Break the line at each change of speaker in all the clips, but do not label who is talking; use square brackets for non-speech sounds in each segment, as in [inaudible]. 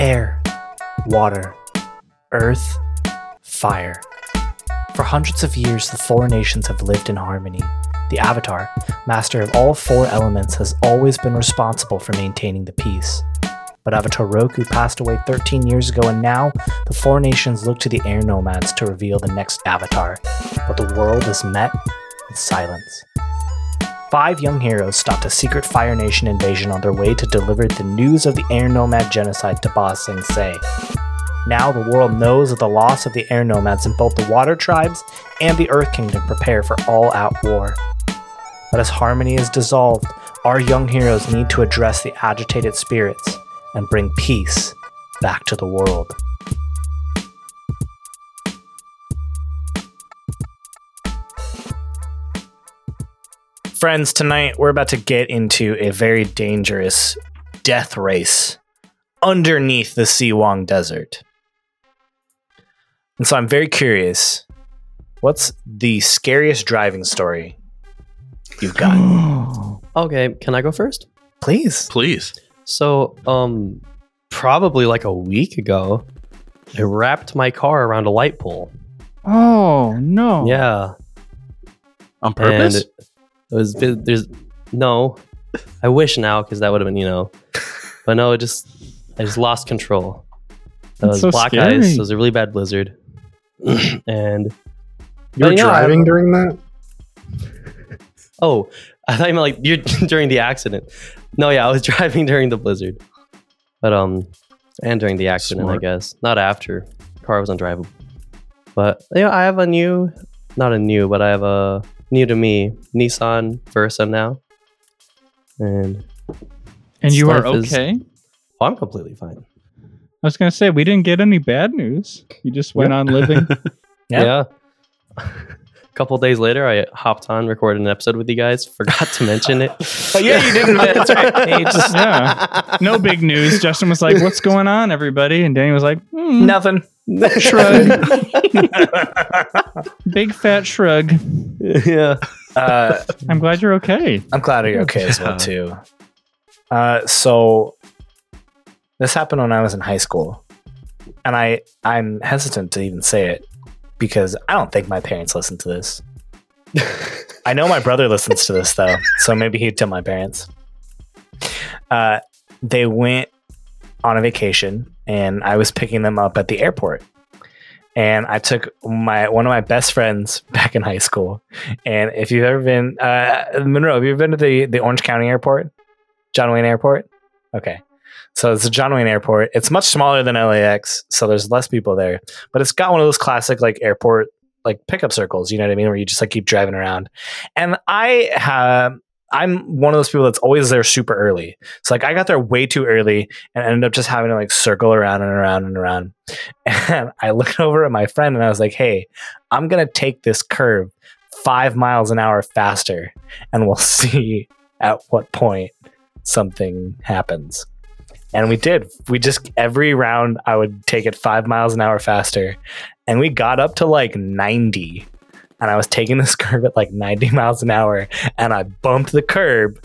air, water, earth, fire. For hundreds of years, the four nations have lived in harmony. The Avatar, master of all four elements, has always been responsible for maintaining the peace. But Avatar Roku passed away 13 years ago, and now the four nations look to the air nomads to reveal the next Avatar. But the world is met with silence. Five young heroes stopped a secret Fire Nation invasion on their way to deliver the news of the air nomad genocide to Ba Sing Se. Now the world knows of the loss of the air nomads, and both the water tribes and the Earth Kingdom prepare for all out war. But as harmony is dissolved, our young heroes need to address the agitated spirits and bring peace back to the world. Friends, tonight we're about to get into a very dangerous death race underneath the Si Wong Desert. And so I'm very curious what's the scariest driving story you've got? [gasps]
Okay, can I go first?
Please.
Please.
So, um, probably like a week ago, I wrapped my car around a light pole.
Oh no!
Yeah,
On purpose?
and it was there's no. I wish now because that would have been you know, but no, it just I just lost control. It was
so
black
scary.
ice. It was a really bad blizzard, [clears throat] and you're yeah,
driving during that?
oh, I thought you meant like [laughs] you're during the accident. No, yeah, I was [laughs] driving during the blizzard, but um, and during the accident, I guess not after. Car was undrivable. But yeah, I have a new, not a new, but I have a new to me Nissan Versa now, and
and you are
life is-
okay.
oh, I'm completely fine.
I was gonna say we didn't get any bad news. You just went on living. [laughs]
Yeah.
Yeah. A couple days later, I hopped on, recorded an episode with you guys. Forgot to mention it. [laughs]
Oh, yeah, you didn't. That's right. [laughs] Just,
yeah, [laughs] no big news. Justin was like, "What's going on, everybody?" And Danny was like, hmm,
Nothing.
Shrug. "Big fat shrug."
yeah.
Uh,
I'm glad you're okay.
I'm glad you're okay as well too. Uh, so this happened when I was in high school, and I I'm hesitant to even say it because I don't think my parents listen to this. [laughs] I know my brother listens to this though, so maybe he'd tell my parents. Uh, they went on a vacation, and I was picking them up at the airport. And I took my one of my best friends [laughs] back in high school. And if you've ever been, uh, Monroe, have you ever been to the, the Orange County Airport, John Wayne Airport? Okay. So it's a John Wayne Airport. It's much smaller than LAX, so there's less people there. But it's got one of those classic like airport like pickup circles. You know what I mean, where you just like keep driving around. And I have. I'm one of those people that's always there super early. So like I got there way too early and ended up just having to like circle around and around and around. [laughs] And I looked over at my friend and I was like, "Hey, I'm gonna take this curve five miles an hour faster, and we'll [laughs] see at what point something happens." And we did. We just every round I would take it five miles an hour faster, and we got up to like ninety. And I was taking this [laughs] curve at like 90 miles an hour, and I bumped the curb.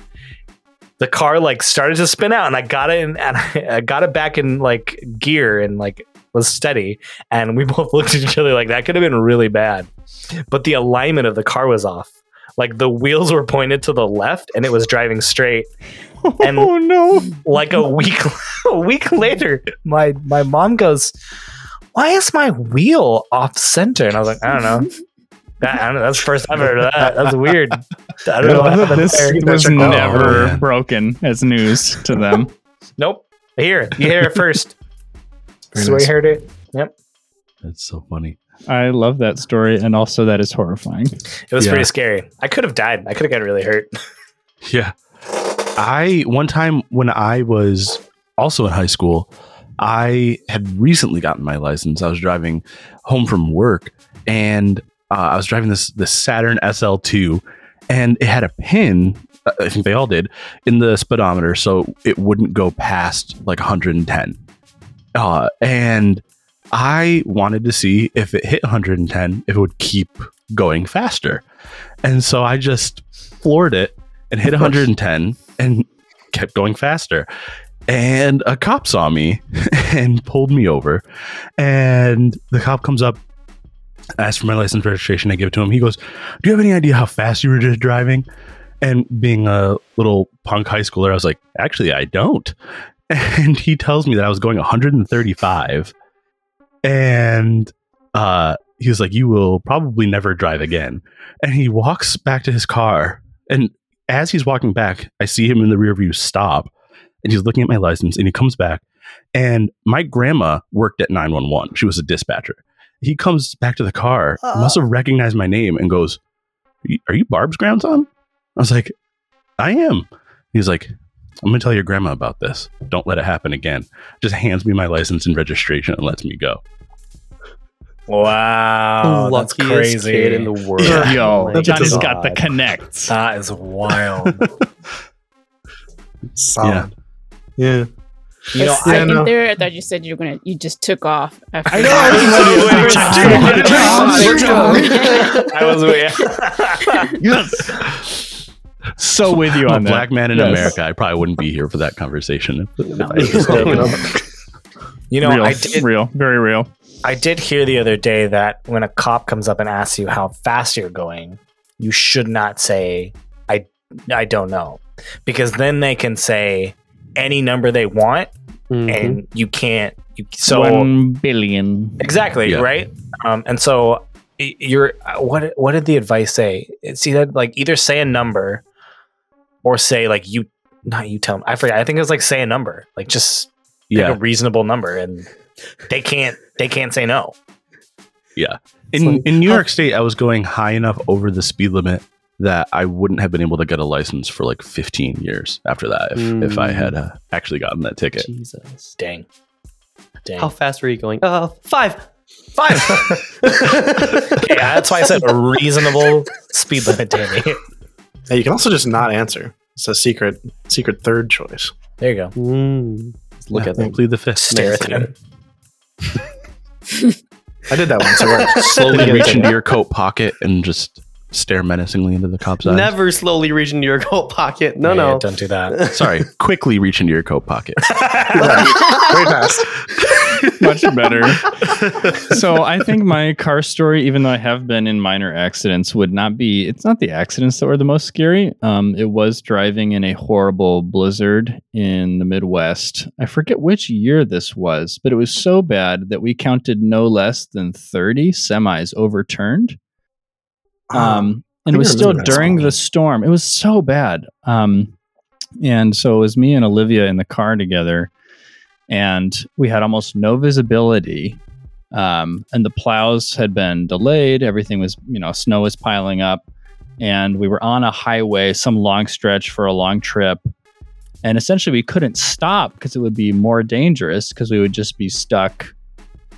The car like started to spin out, and I got it in, and I, [laughs] I got it back in like gear and like was steady. And we [laughs] both looked at each other like that could have been really bad. But the alignment of the car was off. Like the wheels were pointed to the left, and it was driving straight. [laughs] And-
oh no!
Like a week, [laughs] a week later, my my mom goes, "Why is my wheel off center?" And I was like, "I don't know." [laughs] That, I don't know. That's the first I've heard of that. That's weird. I don't know. what happened
this
there.
was
check
never
Oh,
broken as news to them.
Nope. Here, you hear it first. This
Very
is where you heard it. Yep.
That's so funny.
I love that story, and also that is horrifying.
It was
Yeah.
pretty scary. I could have died. I could have gotten really hurt.
Yeah. I one time when I was also in high school, I had recently gotten my license. I was driving home from work and uh, I was driving this this Saturn SL2 and it had a pin uh, I think they all did in the speedometer so it wouldn't go past like 110. Uh, and I wanted to see if it hit 110 if it would keep going faster. And so I just floored it and hit 110 and kept going faster. and a cop saw me [laughs] and pulled me over. And the cop comes up, asks for my license registration. I give it to him. He goes, "Do you have any idea how fast you were just driving?" And being a little punk high schooler, I was like, "Actually, I don't." [laughs] And he tells me that I was going 135, and uh, he was like, "You will probably never drive again." And he walks back to his car, and as he's walking back, I see him in the rear view stop, and he's looking at my license, and he comes back, and my grandma worked at 911. She was a dispatcher. He comes back to the car, must have recognized my name, and goes, "Are you- "Are you Barb's grandson?" I was like, "I am." He's like, "I'm gonna tell your grandma about this. Don't let it happen again." Just hands me my license and registration and lets me go.
Wow,
the
that's crazy.
kid in the [laughs] world. Yeah.
Yo,
Oh my
Johnny's
God.
got the connects.
that is wild. [laughs]
Solid. Yeah.
you know,
It's
I
Yeah,
like
no.
there, I thought you said you were gonna. You just took off. After
I know, I [laughs] was waiting.
I
yes. So with you
I'm a
on that.
black man in
Yes.
America. I probably wouldn't be here for that conversation. If, if I just
taken
opened
over.
up.
You know,
real,
I did.
real, very real.
I did hear the other day that when a cop comes up and asks you how fast you're going, you should not say I I don't know. Because then they can say any number they want
Mhm.
and you can't you so
One billion.
exactly,
Yeah.
right? Um and so you're uh, what what did the advice say? See that like either say a number or say like you not you tell me. I forget. I think it was like say a number. Like just pick
Yeah,
a reasonable number and they can't they can't say no. Yeah.
In
like-
in New York State, I was going high enough over the speed limit that I wouldn't have been able to get a license for like 15 years after that if, if I
Mm.
had uh, actually gotten that ticket.
Jesus.
Dang. Dang.
How fast were you going? Uh, five.
Five. [laughs] yeah, that's why I said a reasonable speed limit, Danny.
Hey, you can also just not answer. It's a secret secret third choice.
There you go.
Mm. Look
Yeah,
at them.
plead the fifth.
Stare at him. [laughs]
I did that once. It worked. [laughs]
Slowly reach into your coat pocket and just stare menacingly into the cop's eyes.
Never slowly reach into your coat pocket. No,
Yeah,
no.
Don't do that.
Sorry, quickly reach into your coat pocket. [laughs]
Very fast. [laughs]
Much better. so I think my car story, even though I have been in minor accidents, would not be. It's not the accidents that were the most scary. Um, it was driving in a horrible blizzard in the Midwest. I forget which year this was, but it was so bad that we counted no less than thirty semis overturned. Um, and it was still during the storm. It was so bad. Um, and so it was me and Olivia in the car together, and we had almost no visibility. Um, and the plows had been delayed. Everything was, you know, snow was piling up, and we were on a highway, some long stretch for a long trip. And essentially, we couldn't stop because it would be more dangerous because we would just be stuck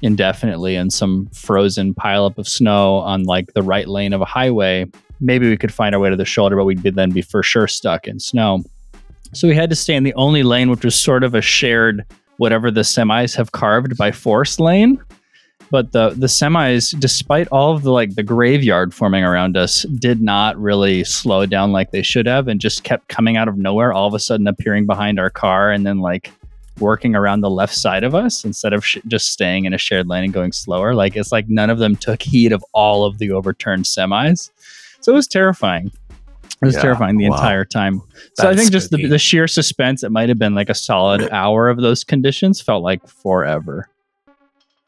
indefinitely in some frozen pileup of snow on like the right lane of a highway. Maybe we could find our way to the shoulder, but we'd be, then be for sure stuck in snow. So we had to stay in the only lane, which was sort of a shared whatever the semis have carved by force lane. But the the semis, despite all of the like the graveyard forming around us, did not really slow down like they should have, and just kept coming out of nowhere, all of a sudden appearing behind our car, and then like working around the left side of us instead of sh- just staying in a shared lane and going slower. Like it's like none of them took heed of all of the overturned semis. So it was terrifying. It was
Yeah,
terrifying the
wow.
entire time. So I think just the, the sheer suspense, it might have been like a solid hour of those conditions, felt like forever.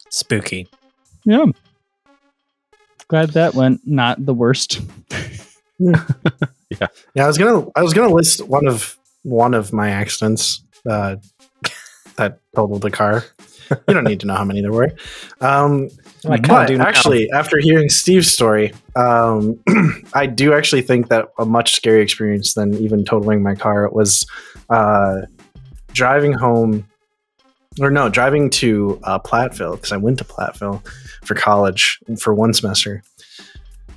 Spooky.
Yeah. Glad that went not the worst. [laughs]
Yeah. yeah, I was gonna I was gonna list one of one of my accidents uh, [laughs] that totaled the car. You don't need to know how many there were. Um,
I
but
do now.
actually, after hearing Steve's story, um, [clears throat] I do actually think that a much scarier experience than even totaling my car was uh, driving home, or no, driving to uh, Platteville because I went to Platteville for college for one semester.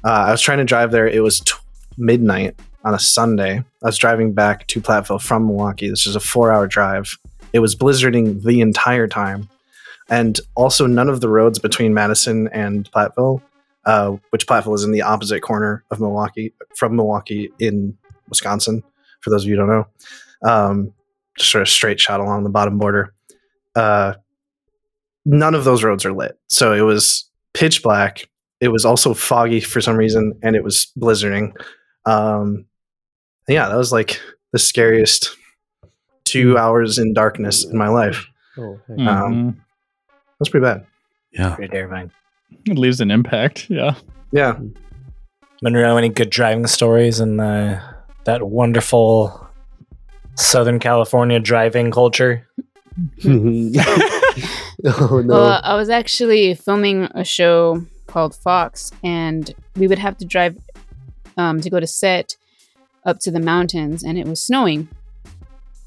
Uh, I was trying to drive there. It was t- midnight on a Sunday. I was driving back to Platteville from Milwaukee. This was a four-hour drive. It was blizzarding the entire time and also none of the roads between Madison and Platteville, uh, which Platteville is in the opposite corner of Milwaukee from Milwaukee in Wisconsin. For those of you who don't know, um, sort of straight shot along the bottom border. Uh, none of those roads are lit, so it was pitch black. It was also foggy for some reason, and it was blizzarding. Um, yeah, that was like the scariest two hours in darkness in my life.
Oh, heck.
Um. That's pretty bad.
Yeah.
Pretty terrifying.
it leaves an impact. Yeah.
Yeah,
Monroe, any good driving stories in uh, that wonderful Southern California driving culture? [laughs]
oh no.
Well, I was actually filming a show called Fox, and we would have to drive um, to go to set up to the mountains, and it was snowing.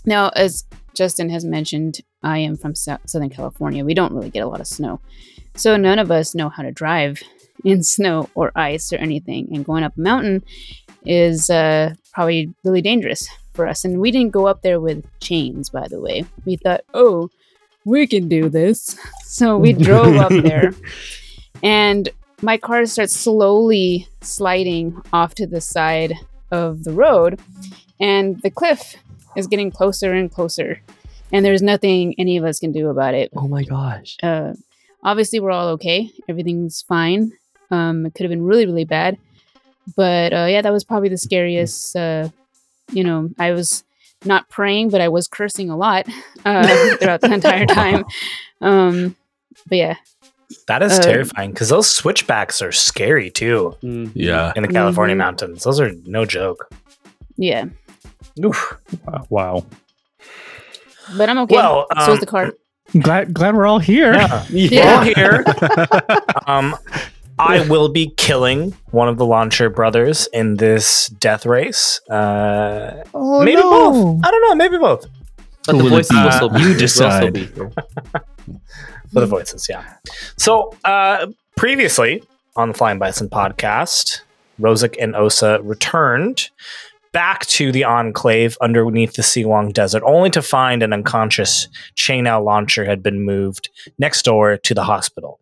Now, as Justin has mentioned, I am from Sou- Southern California. We don't really get a lot of snow. So none of us know how to drive [laughs] in snow or ice or anything. And going up a mountain is uh, probably really dangerous for us. And we didn't go up there with chains, by the way. We thought, oh, we can do this. [laughs] So we drove up [laughs] there, and my car starts slowly sliding off to the side of the road, and the cliff is getting closer and closer. And there's nothing any of us can do about it.
oh my gosh.
Uh, obviously, we're all okay. Everything's fine. Um, it could have been really, really bad. But uh, yeah, that was probably the scariest. Uh, you know, I was not praying, but I was cursing a lot [laughs] uh, throughout the entire time. [laughs] Um, but yeah,
That is
Uh,
terrifying because those switchbacks are scary too
Mm.
Yeah.
in the California
Mhm.
mountains. Those are no joke.
yeah.
Oof.
Wow. Wow.
But I'm okay.
Well,
so
um,
is the car.
Glad glad we're all here.
Yeah. [laughs]
Yeah.
Well, here, [laughs] um, I will be killing one of the Lonshur brothers in this death race. Uh,
Oh
maybe both. I don't know. Maybe both.
But the
Who will
voices will
be?
still be
You
here. We'll still
decide.
for the voices, yeah. So uh, previously on the Flying Bison podcast, Rosic and Osa returned back to the enclave underneath the Si Wong Desert, only to find an unconscious Chainal Lonshur had been moved next door to the hospital.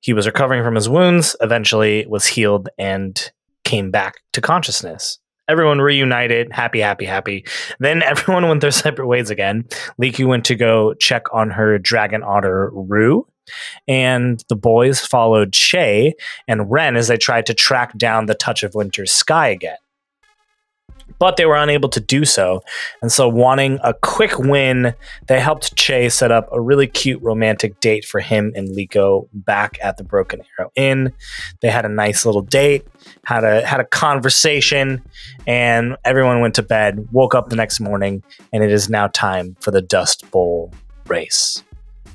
He was recovering from his wounds, eventually was healed and came back to consciousness. Everyone reunited, happy, happy, happy. Then [laughs] everyone went their separate ways again. Leeko went to go check on her dragon otter Rue, and the boys followed Che and Ren as they tried to track down the Touch of Winter's sky again. But they were unable to do so, and so wanting a quick win, they helped Che set up a really cute romantic date for him and Leeko back at the Broken Arrow Inn. They had a nice little date, had a had a conversation, and everyone went to bed. Woke up the next morning, and it is now time for the Dust Bowl race.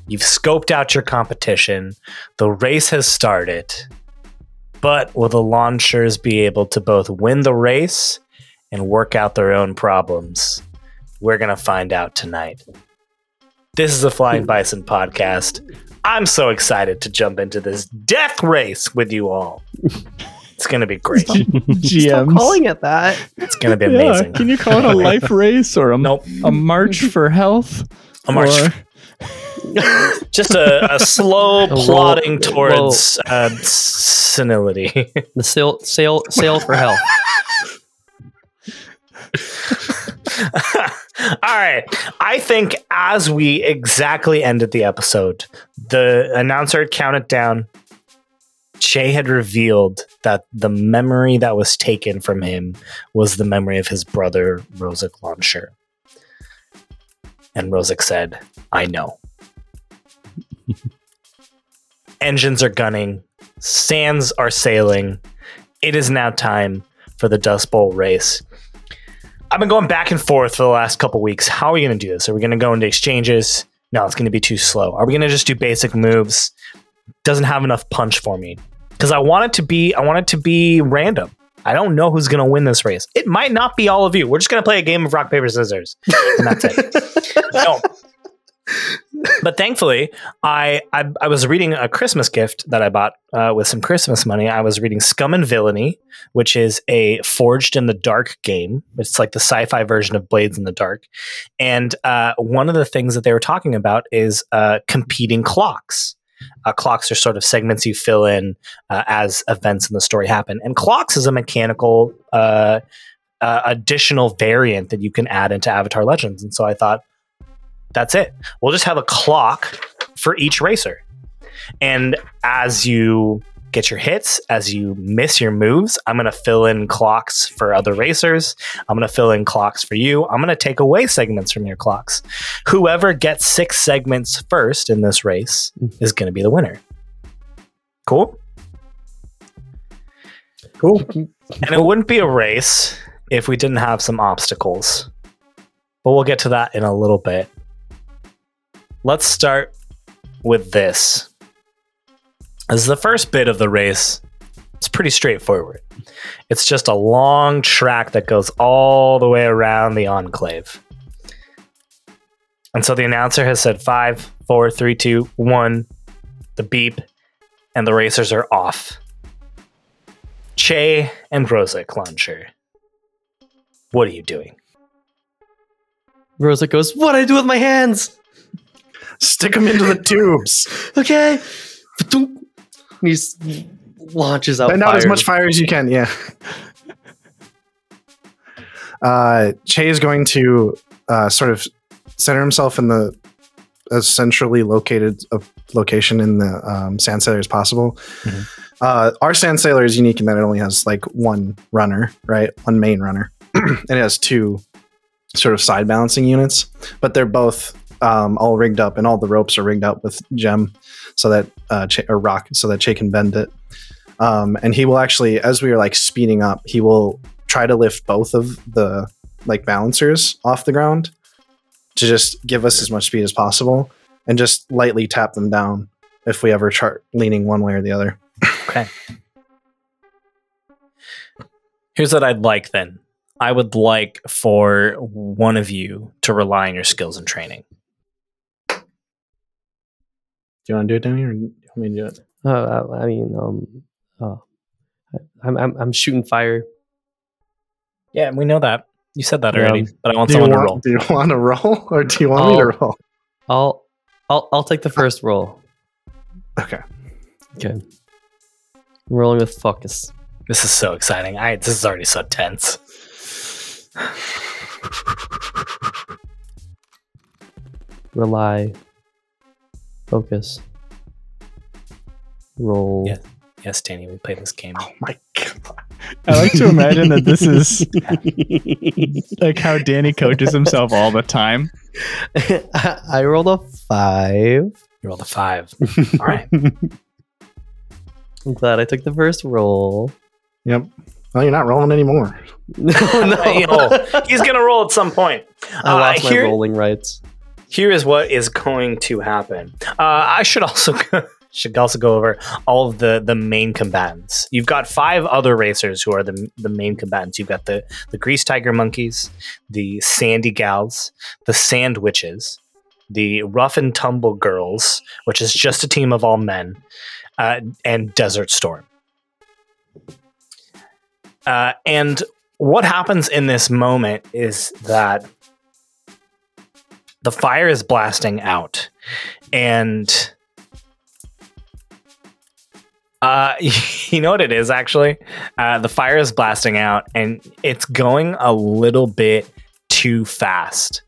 You've scoped out your competition. The race has started. But will the Lonshurs be able to both win the race and work out their own problems? We're going to find out tonight. This is the Flying Bison podcast. I'm so excited to jump into this death race with you all. It's going to be great.
Stop
GMs. [laughs]
calling it that.
It's going to be [laughs]
Yeah,
amazing.
Can you call it a life [laughs] race or a,
Nope.
a march for health?
A march
Or-
just a, a slow
A roll-
plodding towards uh, senility.
The sail, sail, sail for health.
All right. I think as we exactly ended the episode, the announcer had counted down. Che had revealed that the memory that was taken from him was the memory of his brother, Rosic Lonshur. And Rosic said, I know. [laughs] Engines are gunning, sands are sailing. It is now time for the Dust Bowl race. I've been going back and forth for the last couple weeks. How are we going to do this? Are we going to go into exchanges? No, it's going to be too slow. Are we going to just do basic moves? Doesn't have enough punch for me because I want it to be. I want it to be random. I don't know who's going to win this race. It might not be all of you. We're just going to play a game of rock paper scissors, and that's it. [laughs] no. But thankfully, I, I I was reading a Christmas gift that I bought uh, with some Christmas money. I was reading Scum and Villainy, which is a Forged in the Dark game. It's like the sci-fi version of Blades in the Dark. And uh, one of the things that they were talking about is uh, competing clocks. Uh, clocks are sort of segments you fill in uh, as events in the story happen. And clocks is a mechanical uh, additional variant that you can add into Avatar Legends. And so I thought, that's it. We'll just have a clock for each racer. And as you get your hits, as you miss your moves, I'm going to fill in clocks for other racers. I'm going to fill in clocks for you. I'm going to take away segments from your clocks. Whoever gets six segments first in this race mm-hmm. is going to be the winner. Cool?
Cool.
And it wouldn't be a race if we didn't have some obstacles. But we'll get to that in a little bit. Let's start with this. This is the first bit of the race. It's pretty straightforward. It's just a long track that goes all the way around the enclave. And so the announcer has said five, four, three, two, one, the beep, and the racers are off. Che and Rosic Lonshur. What are you doing?
Rosa goes, What do I do with my hands?
Stick them into the [laughs] tubes.
Okay. He launches out.
Send out as much fire as you can. Yeah. Uh, che is going to uh, sort of center himself in the as centrally located a location in the um, sand sailor as possible.
Mhm.
Uh, our sand sailor is unique in that it only has like one runner, right? One main runner, [clears throat] and it has two sort of side balancing units, but they're both um, all rigged up, and all the ropes are rigged up with gem, so that uh, or rock, so that Che can bend it. Um, and he will actually, as we are like speeding up, he will try to lift both of the like balancers off the ground to just give us as much speed as possible, and just lightly tap them down if we ever chart leaning one way or the other.
Okay. Here's what I'd like then. I would like for one of you to rely on your skills and training.
Do you want to do it, Danny, or do you want me to do it?
Uh, I I mean, um, oh, I- I'm, I'm I'm shooting fire.
Yeah, we know that. You said that
Yeah.
already, but I want
Do you,
someone to roll.
do you want to roll, [laughs] or do you want me to roll?
I'll I'll I'll take the first roll.
Okay.
Okay. I'm rolling with focus.
This is so exciting. I this is already so tense. [sighs]
Rely. Focus. Roll.
Yeah. Yes, Danny, we play this game.
Oh my god.
I like to imagine that this is [laughs] like how Danny coaches himself all the time.
I [laughs] I rolled a five.
You rolled a five. All right. [laughs]
I'm glad I took the first roll.
Yep. Well, you're not rolling anymore.
no,
You know, he's gonna roll at some point.
I
Uh,
lost my
here-
rolling rights.
Here is what is going to happen. Uh, I should also [laughs] should also go over all of the the main combatants. You've got five other racers who are the the main combatants. You've got the the grease tiger monkeys, the sandy gals, the sand witches, the rough and tumble girls, which is just a team of all men, uh, and desert storm. Uh, and what happens in this moment is that the fire is blasting out. And uh [laughs] you know what it is actually? Uh the fire is blasting out and it's going a little bit too fast.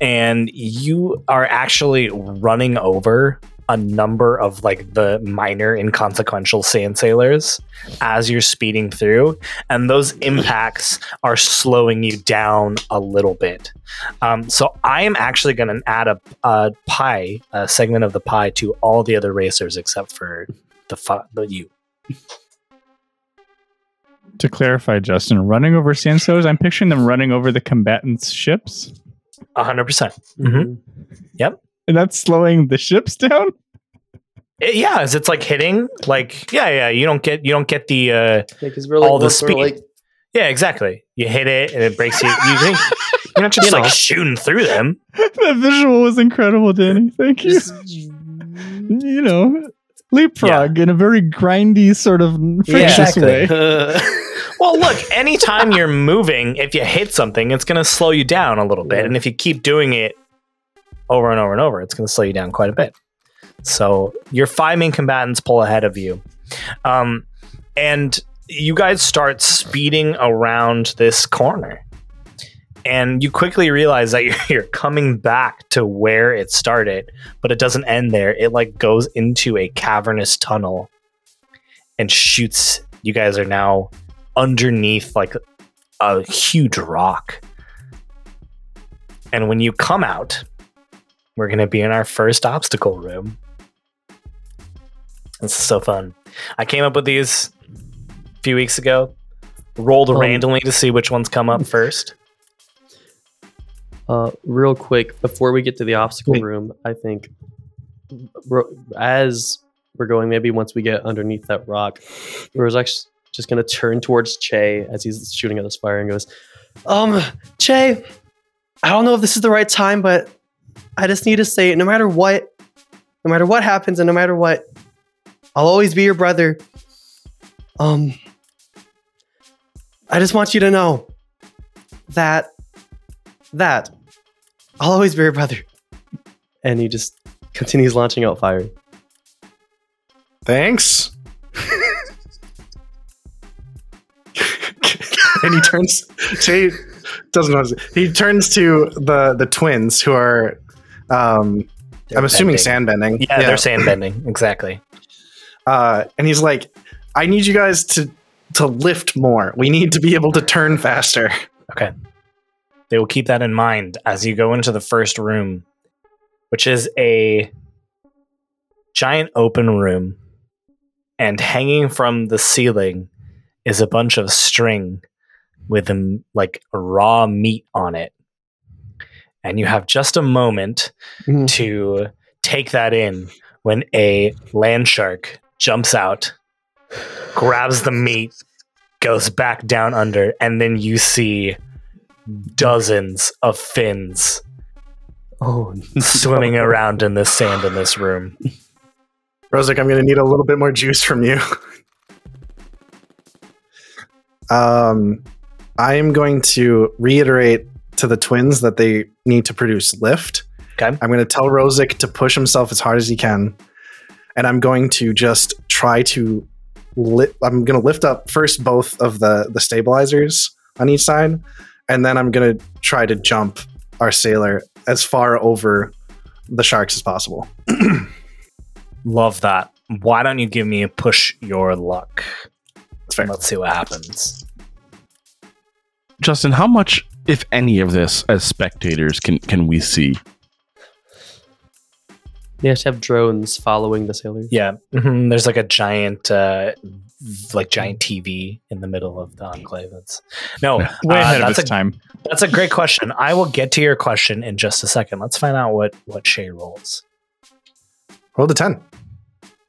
And you are actually running over a number of like the minor inconsequential sand sailors as you're speeding through and those impacts are slowing you down a little bit um, so I am actually going to add a, a pie, a segment of the pie, to all the other racers except for the fu- the you.
To clarify, Justin, running over sand sailors, I'm picturing them running over the combatants' ships,
hundred percent. Mhm.
And that's slowing the ships [laughs] down.
It- Yeah, as it's like hitting, like yeah, yeah. You don't get you don't get the uh,
Because we're like,
All the
we're
speed.
like
yeah, exactly. You hit it and it breaks you. You [laughs] think you're not just
You know.
like shooting through them. [laughs]
that visual was incredible, Danny. Thank you. You know, leapfrog in a very grindy sort of frictious
exactly.
way.
Well, look, anytime you're moving, if you hit something, it's going to slow you down a little bit.
Yeah.
And if you keep doing it over and over and over, it's going to slow you down quite a bit. So your five main combatants pull ahead of you. Um, and you guys start speeding around this corner. and you quickly realize that [laughs] you're, you're coming back to where it started, but it doesn't end there. It like goes into a cavernous tunnel and shoots. You guys are now underneath like a huge rock. And when you come out, we're going to be in our first obstacle room. This is so fun. I came up with these a few weeks ago. Rolled
Um,
randomly to see which ones come up [laughs] first.
Uh, real quick, before we get to the obstacle room, I think as we're going, maybe once we get underneath that rock, Rose actually just gonna turn towards Che as he's shooting at this fire and goes, "Um, Che, I don't know if this is the right time, but I just need to say, no matter what, no matter what happens, and no matter what, I'll always be your brother. Um, I just want you to know that that I'll always be your brother. And he just continues launching out fire.
Thanks. [laughs] and he turns. Jay doesn't know. He turns to the the twins who are. Um, I'm assuming
Bending.
sandbending.
Yeah, they're sandbending. Exactly.
uh, and he's like, "I need you guys to to lift more. We need to be able to turn faster."
Okay. They will keep that in mind as you go into the first room, which is a giant open room. And hanging from the ceiling is a bunch of string with um, like raw meat on it. And you have just a moment
Mhm.
to take that in when a land shark jumps out, grabs the meat, goes back down under, and then you see dozens of fins
Oh,
swimming around in the sand in this room.
Rosic, I'm going to need a little bit more juice from you. [laughs] um, I am going to reiterate to the twins that they need to produce lift.
Okay.
I'm going to tell Rosic to push himself as hard as he can, and I'm going to just try to. Li- I'm going to lift up first both of the the stabilizers on each side, and then I'm going to try to jump our sailor as far over the sharks as possible. [clears throat]
Love that. Why don't you give me a push your luck?
That's fair.
Let's see what happens.
Justin, how much, if any, of this as spectators can can we see?
they actually have drones following the sailors.
Yeah, mhm, there's like a giant, uh, like giant TV in the middle of the enclave. It's no,
Way
uh,
ahead of
that's
its
a
time.
that's a great question. I will get to your question in just a second. Let's find out what what Che rolls.
Roll the ten.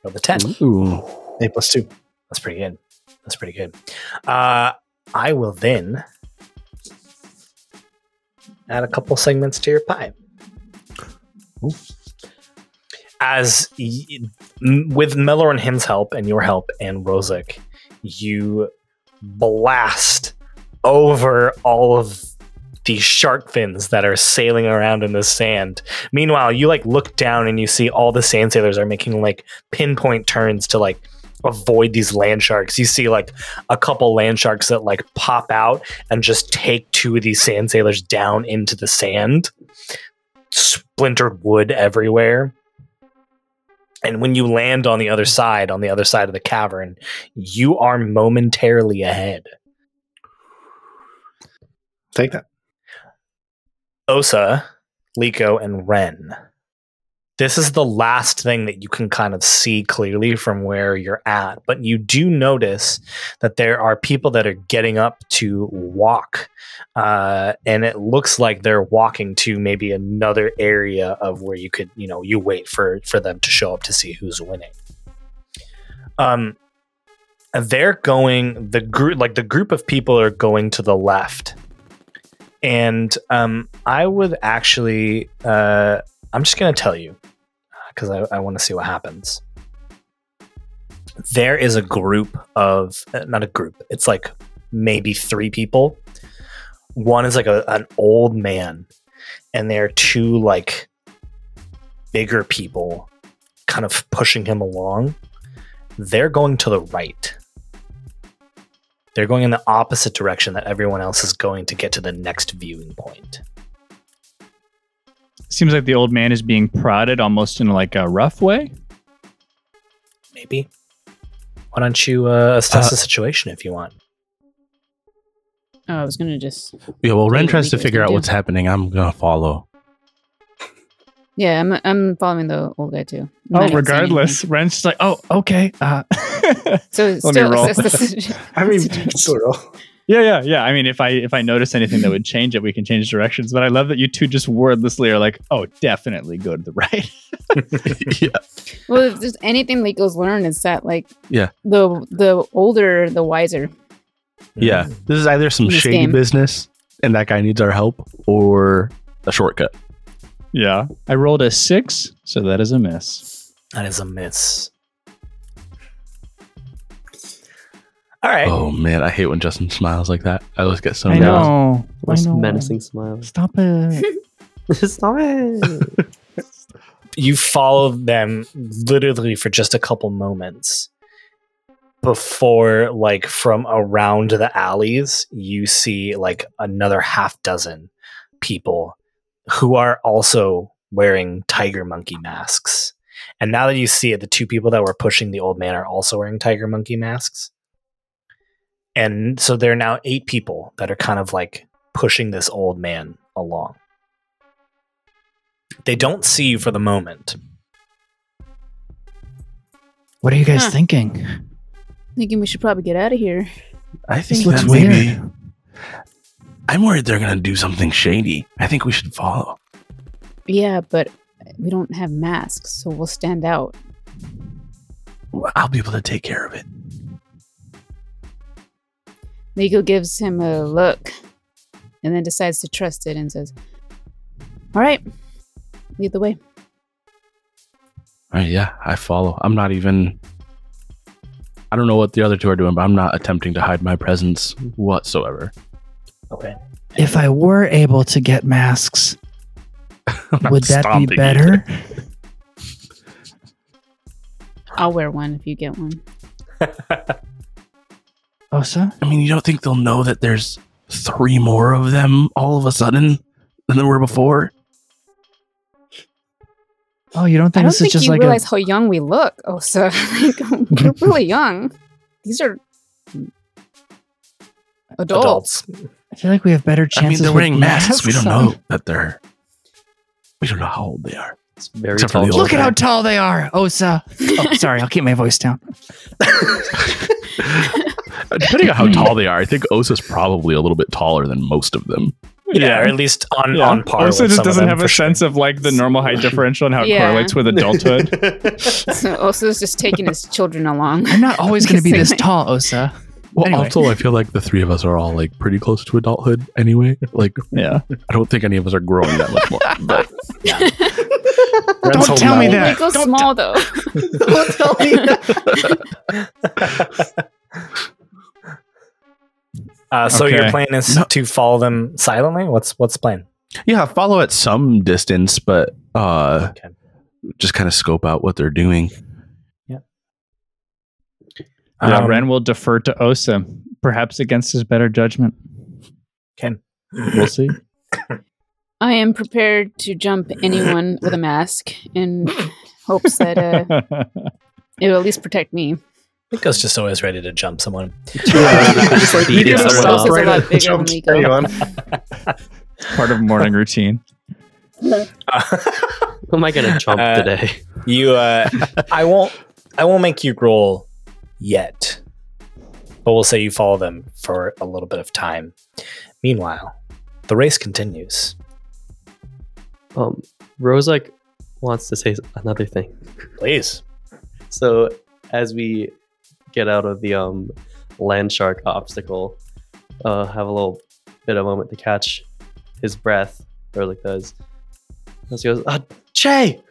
Roll the ten.
Ooh.
Eight plus two.
That's pretty good. That's pretty good. Uh, I will then add a couple segments to your pie. As y- with Mellor and him's help and your help and Rosic, you blast over all of these shark fins that are sailing around in the sand. Meanwhile, you like look down and you see all the sand sailors are making like pinpoint turns to like avoid these land sharks. You see like a couple land sharks that like pop out and just take two of these sand sailors down into the sand. Splintered wood everywhere. And when you land on the other side, on the other side of the cavern, you are momentarily ahead.
Take that.
Osa, Leeko, and Ren. This is the last thing that you can kind of see clearly from where you're at, but you do notice that there are people that are getting up to walk, uh, and it looks like they're walking to maybe another area of where you could, you know, you wait for for them to show up to see who's winning. Um, they're going the group, like the group of people are going to the left and um, I would actually, uh, I'm just going to tell you because I, I want to see what happens. There is a group of, uh, not a group, it's like maybe three people. One is like a, an old man, and there are two like bigger people kind of pushing him along. They're going to the right. They're going in the opposite direction that everyone else is going to get to the next viewing point.
Seems like the old man is being prodded almost in like a rough way.
Maybe. Why don't you uh, assess
Uh,
the situation if you want?
Oh, I was gonna just.
Yeah, well, Ren tries to figure out
do.
what's happening. I'm gonna follow.
Yeah, I'm. I'm following the old guy too. I'm
Oh,
not even saying
regardless, Ren's just like, oh, okay. Uh,
anything. [laughs] So
Let me roll.
assess the situ-
I mean,
situation.
sort of.
Yeah, yeah, yeah. I mean, if I if I notice anything that would change it, we can change directions. But I love that you two just wordlessly are like, oh, definitely go to the right. [laughs]
yeah.
Well, if there's anything Leeko's learned, is that like
Yeah.
the the older the wiser.
Yeah. This is either some shady
game.
business and that guy needs our help or a shortcut.
yeah, I rolled a six, so that is a miss.
That is a miss. All right.
Oh man, I hate when Justin smiles like that. I always get so
I
nervous.
know. I
Most
know.
menacing smile.
Stop it. [laughs]
Stop it.
You follow them literally for just a couple moments before, like, from around the alleys, you see like another half dozen people who are also wearing tiger monkey masks. And now that you see it, the two people that were pushing the old man are also wearing tiger monkey masks. And so there are now eight people that are kind of like pushing this old man along. They don't see you for the moment.
What are you guys
Huh.
thinking?
Thinking we should probably get out of here.
I
This
think
looks
that maybe
weird.
I'm worried they're gonna do something shady. I think we should follow.
Yeah, but we don't have masks, so we'll stand out.
I'll be able to take care of it.
Leeko gives him a look and then decides to trust it and says, All right, lead the way.
All right, yeah, I follow. I'm not even. I don't know what the other two are doing, but I'm not attempting to hide my presence whatsoever.
Okay.
If I were able to get masks, [laughs] would that be better? [laughs]
I'll wear one if you get one. [laughs]
Osa?
I mean, you don't think they'll know that there's three more of them all of a sudden than there were before?
Oh, you don't
I
think
don't
this is
think
just
you
like
realize
a.
how young we look. Oh, [laughs] so like, we're really [laughs] young. These are adults.
Adults.
I feel like we have better chances.
I mean, they're wearing masks. We don't know that they're. We don't know how old they are.
It's very
Except for
tall.
the old
Look at how tall they are, Osa. Oh, sorry, I'll keep my voice down. [laughs]
Depending on how hmm. tall they are, I think Osa's probably a little bit taller than most of them.
Yeah, or at least on,
Yeah.
on par.
Osa
with
just
some
doesn't
them,
have a
sure.
sense of like the normal height [laughs] differential and how it correlates with adulthood. [laughs]
So Osa's just taking his children along.
I'm not always going to be [laughs] this
Same.
tall, Osa.
Well,
Anyway.
also, I feel like the three of us are all like pretty close to adulthood anyway. Like,
Yeah.
I don't think any of us are growing that much more. But
Ren's
Don't tell me that.
Leeko's
Don't
small though.
Don't tell me that.
Uh, so your plan is
No.
to follow them silently. What's what's the plan?
yeah, follow at some distance, but uh,
Okay.
just kind of scope out what they're doing.
Yeah,
Um,
Ren will defer to Osa, perhaps against his better judgment.
Ken,
We'll see. [coughs]
I am prepared to jump anyone with a mask in hopes that uh, [laughs] it will at least protect me.
I think I was just always ready to jump someone. [laughs]
It's like
Beat
you
it
just
someone
stop
up.
right
It's a lot
and
bigger
jump anyone. [laughs]
Part of morning routine. [laughs]
Who am I gonna jump
Uh,
today?
you, uh, I won't, I won't make you roll yet, but we'll say you follow them for a little bit of time. Meanwhile, the race continues.
Um, Rose like wants to say another thing.
Please.
So as we get out of the um land shark obstacle, uh, have a little bit of a moment to catch his breath. Erlich does. As he goes, uh, Che,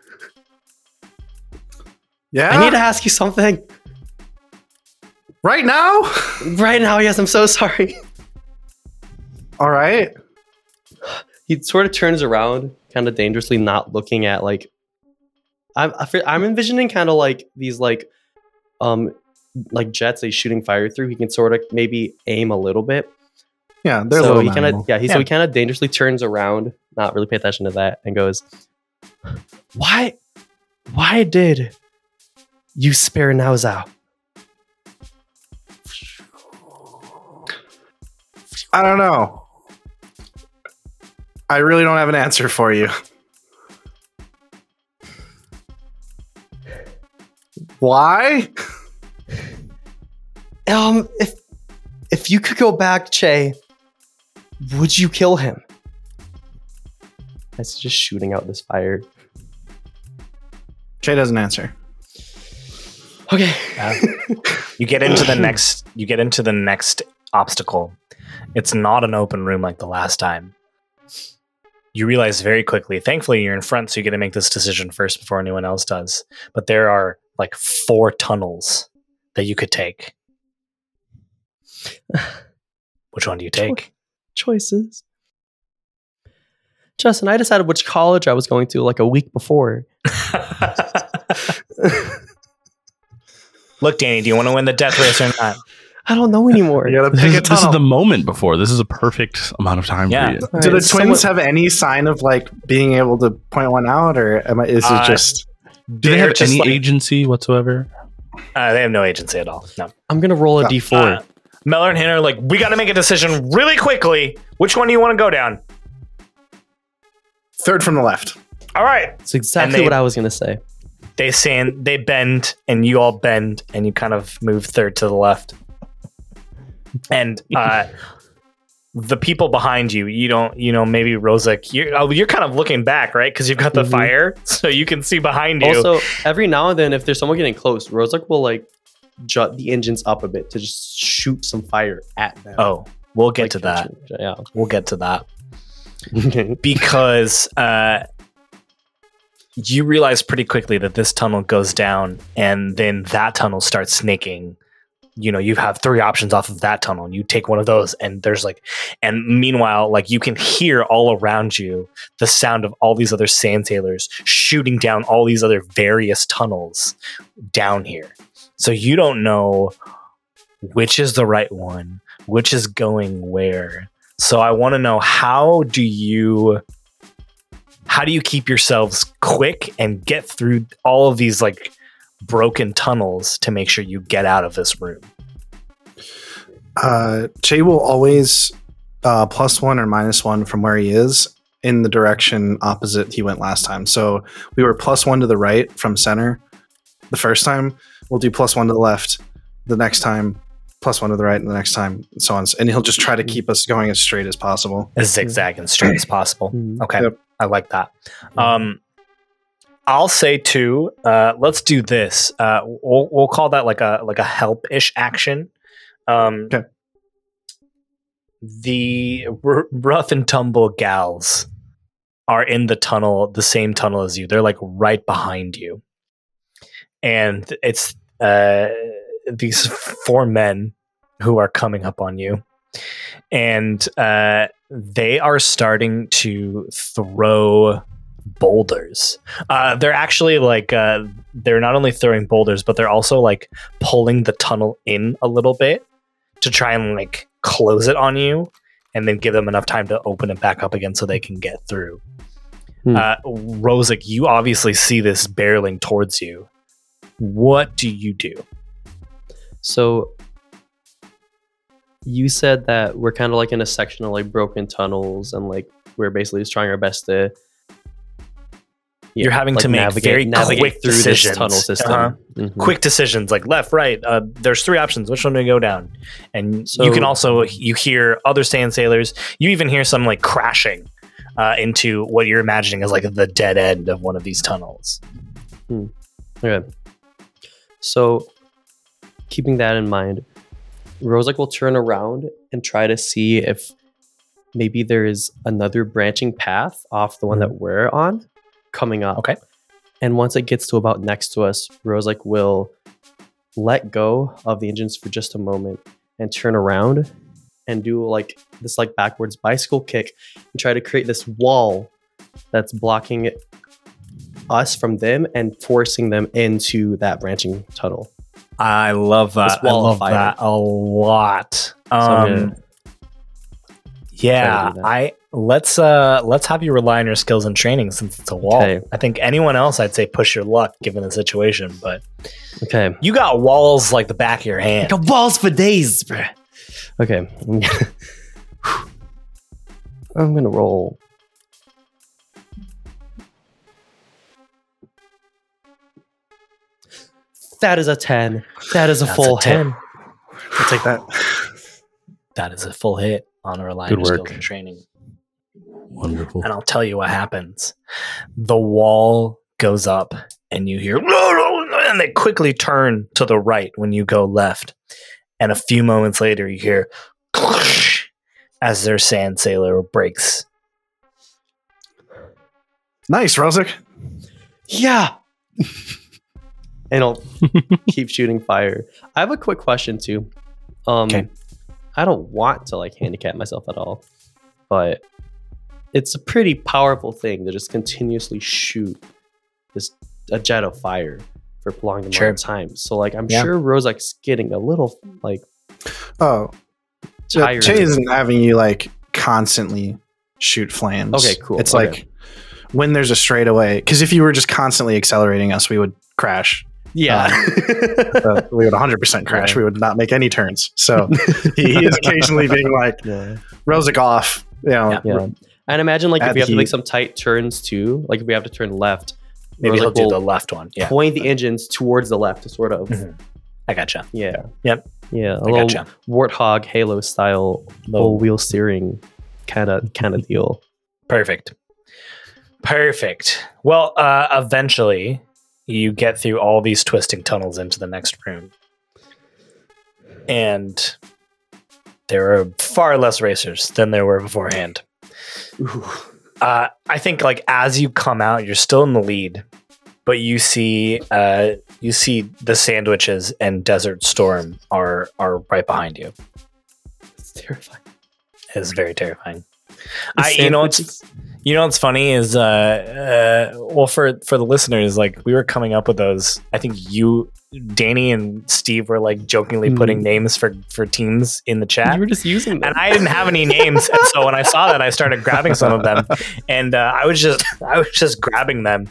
Yeah.
I need to ask you something
right now.
right now. Yes, I'm so sorry.
All right.
he sort of turns around, kind of dangerously, not looking at like. I'm I'm envisioning kind of like these like, um, like jets that he's shooting fire through, he can sort of maybe aim a little bit.
Yeah, they're a
so
little
he kind of yeah, he so he kind of dangerously turns around, not really pay attention to that, and goes, "Why, why did you spare Now Zhao?"
I don't know. I really don't have an answer for you. Why? [laughs]
Um, if if you could go back, Che, would you kill him? As he's just shooting out this fire.
Che doesn't answer.
Okay.
You get into the next you get into the next obstacle. It's not an open room like the last time. You realize very quickly, thankfully you're in front, so you get to make this decision first before anyone else does. But there are like four tunnels that you could take. [sighs] Which one do you take?
Choices. Justin, I decided which college I was going to like a week before. [laughs] [laughs]
Look, Danny, do you want to win the death race or not?
I don't know anymore. [laughs]
You gotta
This
pick
is,
a
this is the moment before. This is a perfect amount of time
Yeah.
for you.
All
Do the twins
someone-
have any sign of like being able to point one out, or am I, is
Uh,
it just?
Do they have any
like-
agency whatsoever?
Uh, they have no agency at all. No.
I'm gonna roll a
Uh,
d4.
Uh, Mellor and Hannah are like, we got to make a decision really quickly. Which one do you want to go down?
Third from the left.
All right.
It's exactly
they-
what I was gonna say.
They stand, they bend, and you all bend, and you kind of move third to the left. And [laughs] uh, the people behind you, you don't, you know, maybe Rosic, you're, oh, you're kind of looking back, right? Because you've got the
Mhm.
fire, [laughs] so you can see behind you.
Also, every now and then, if there's someone getting close, Rosic will like jut the engines up a bit to just shoot some fire at them.
oh, we'll get
Like,
to that.
Yeah.
We'll get to that.
Okay. [laughs]
because uh, you realize pretty quickly that this tunnel goes down and then that tunnel starts snaking you know you have three options off of that tunnel and you take one of those and there's like and meanwhile like you can hear all around you the sound of all these other sand sailors shooting down all these other various tunnels down here so you don't know which is the right one which is going where so I want to know how do you how do you keep yourselves quick and get through all of these like broken tunnels to make sure you get out of this room?
Uh, Che will always uh, plus one or minus one from where he is in the direction opposite he went last time. So we were plus one to the right from center the first time. We'll do plus one to the left the next time, plus one to the right and the next time, and so on. And he'll just try to keep us going as straight as possible.
As zigzag and straight as possible.
Mhm.
Okay,
Yep.
I like that. Um, I'll say too. Uh, let's do this. Uh, we'll, we'll call that like a like a help ish action. Um,
Okay.
The r- rough and tumble gals are in the tunnel, the same tunnel as you. They're like right behind you, and it's uh, these four men who are coming up on you, and uh, they are starting to throw boulders. Uh, they're actually like uh, they're not only throwing boulders, but they're also like pulling the tunnel in a little bit to try and like close it on you, and then give them enough time to open it back up again so they can get through.
Hmm.
Uh, Rosic, you obviously see this barreling towards you. What do you do?
So you said that we're kind of like in a section of like broken tunnels and like we're basically just trying our best to yeah,
You're having to make very quick
through
decisions.
this tunnel system.
Uh-huh.
Mhm.
quick decisions like left right uh, there's three options which one do we go down and
So-
you can also you hear other sand sailors you even hear some like crashing uh, into what you're imagining as like the dead end of one of these tunnels
Okay. So, keeping that in mind, Rosic will turn around and try to see if maybe there is another branching path off the one that hmm. we're on coming up.
Okay.
And once it gets to about next to us, Rosic will let go of the engines for just a moment and turn around and do like this like backwards bicycle kick and try to create this wall that's blocking us from them and forcing them into that branching tunnel.
I love that. I love
fire.
that a lot. Um,
gonna
yeah,
try to do that.
I let's uh let's have you rely on your skills and training since it's a wall.
Okay.
I think anyone else, I'd say push your luck given the situation, but
Okay.
you got walls like the back of your hand.
Got balls for days, bruh. Okay. [laughs] I'm gonna roll. That is a 10. That is a
That's
full
a 10.
hit.
I'll take that.
That is a full hit on a rely
Good
on your skills
work.
and training.
Wonderful.
And I'll tell you what happens. The wall goes up and you hear [laughs] and they quickly turn to the right when you go left. And a few moments later you hear [laughs] as their sand sailor breaks.
Nice, Rosic.
Yeah. [laughs] and I'll [laughs] keep shooting fire. I have a quick question too. Um
Okay.
I don't want to like handicap myself at all, but it's a pretty powerful thing to just continuously shoot this a jet of fire for a prolonged amount
Sure.
of time. So like I'm
Yeah.
sure Rosic's getting a little like
Oh,
tired.
Che isn't having you like constantly shoot flames.
Okay, cool.
It's
Okay.
like when there's a straightaway. Because if you were just constantly accelerating us, we would crash.
Yeah. [laughs]
Uh, we would 100% crash. We would not make any turns. So [laughs] he, he is occasionally being like,
yeah.
Rosic off. You know,
Yeah.
Yeah. And imagine like if we have to make some tight turns too, like if we have to turn left,
Maybe
Rosic
he'll do the left one. Yeah.
point the engines towards the left to sort of
Mhm. I gotcha.
yeah.
Yep.
Yeah. A
I
little
gotcha.
warthog halo style full wheel steering kind of kind of deal.
Perfect. Perfect. Well, uh, eventually you get through all these twisting tunnels into the next room. And there are far less racers than there were beforehand. Uh, I think like as you come out, you're still in the lead, but you see uh, you see the sandwiches and Desert Storm are are right behind you.
It's terrifying.
It's very terrifying. I, you know what's you know what's funny is uh, uh well for for the listeners like we were coming up with those. I think you Danny and Steve were like jokingly
Mhm.
putting names for for teams in the chat.
you were just using them.
and I didn't have any names, and so when I saw that, I started grabbing some of them, [laughs] and uh, I was just, I was just grabbing them,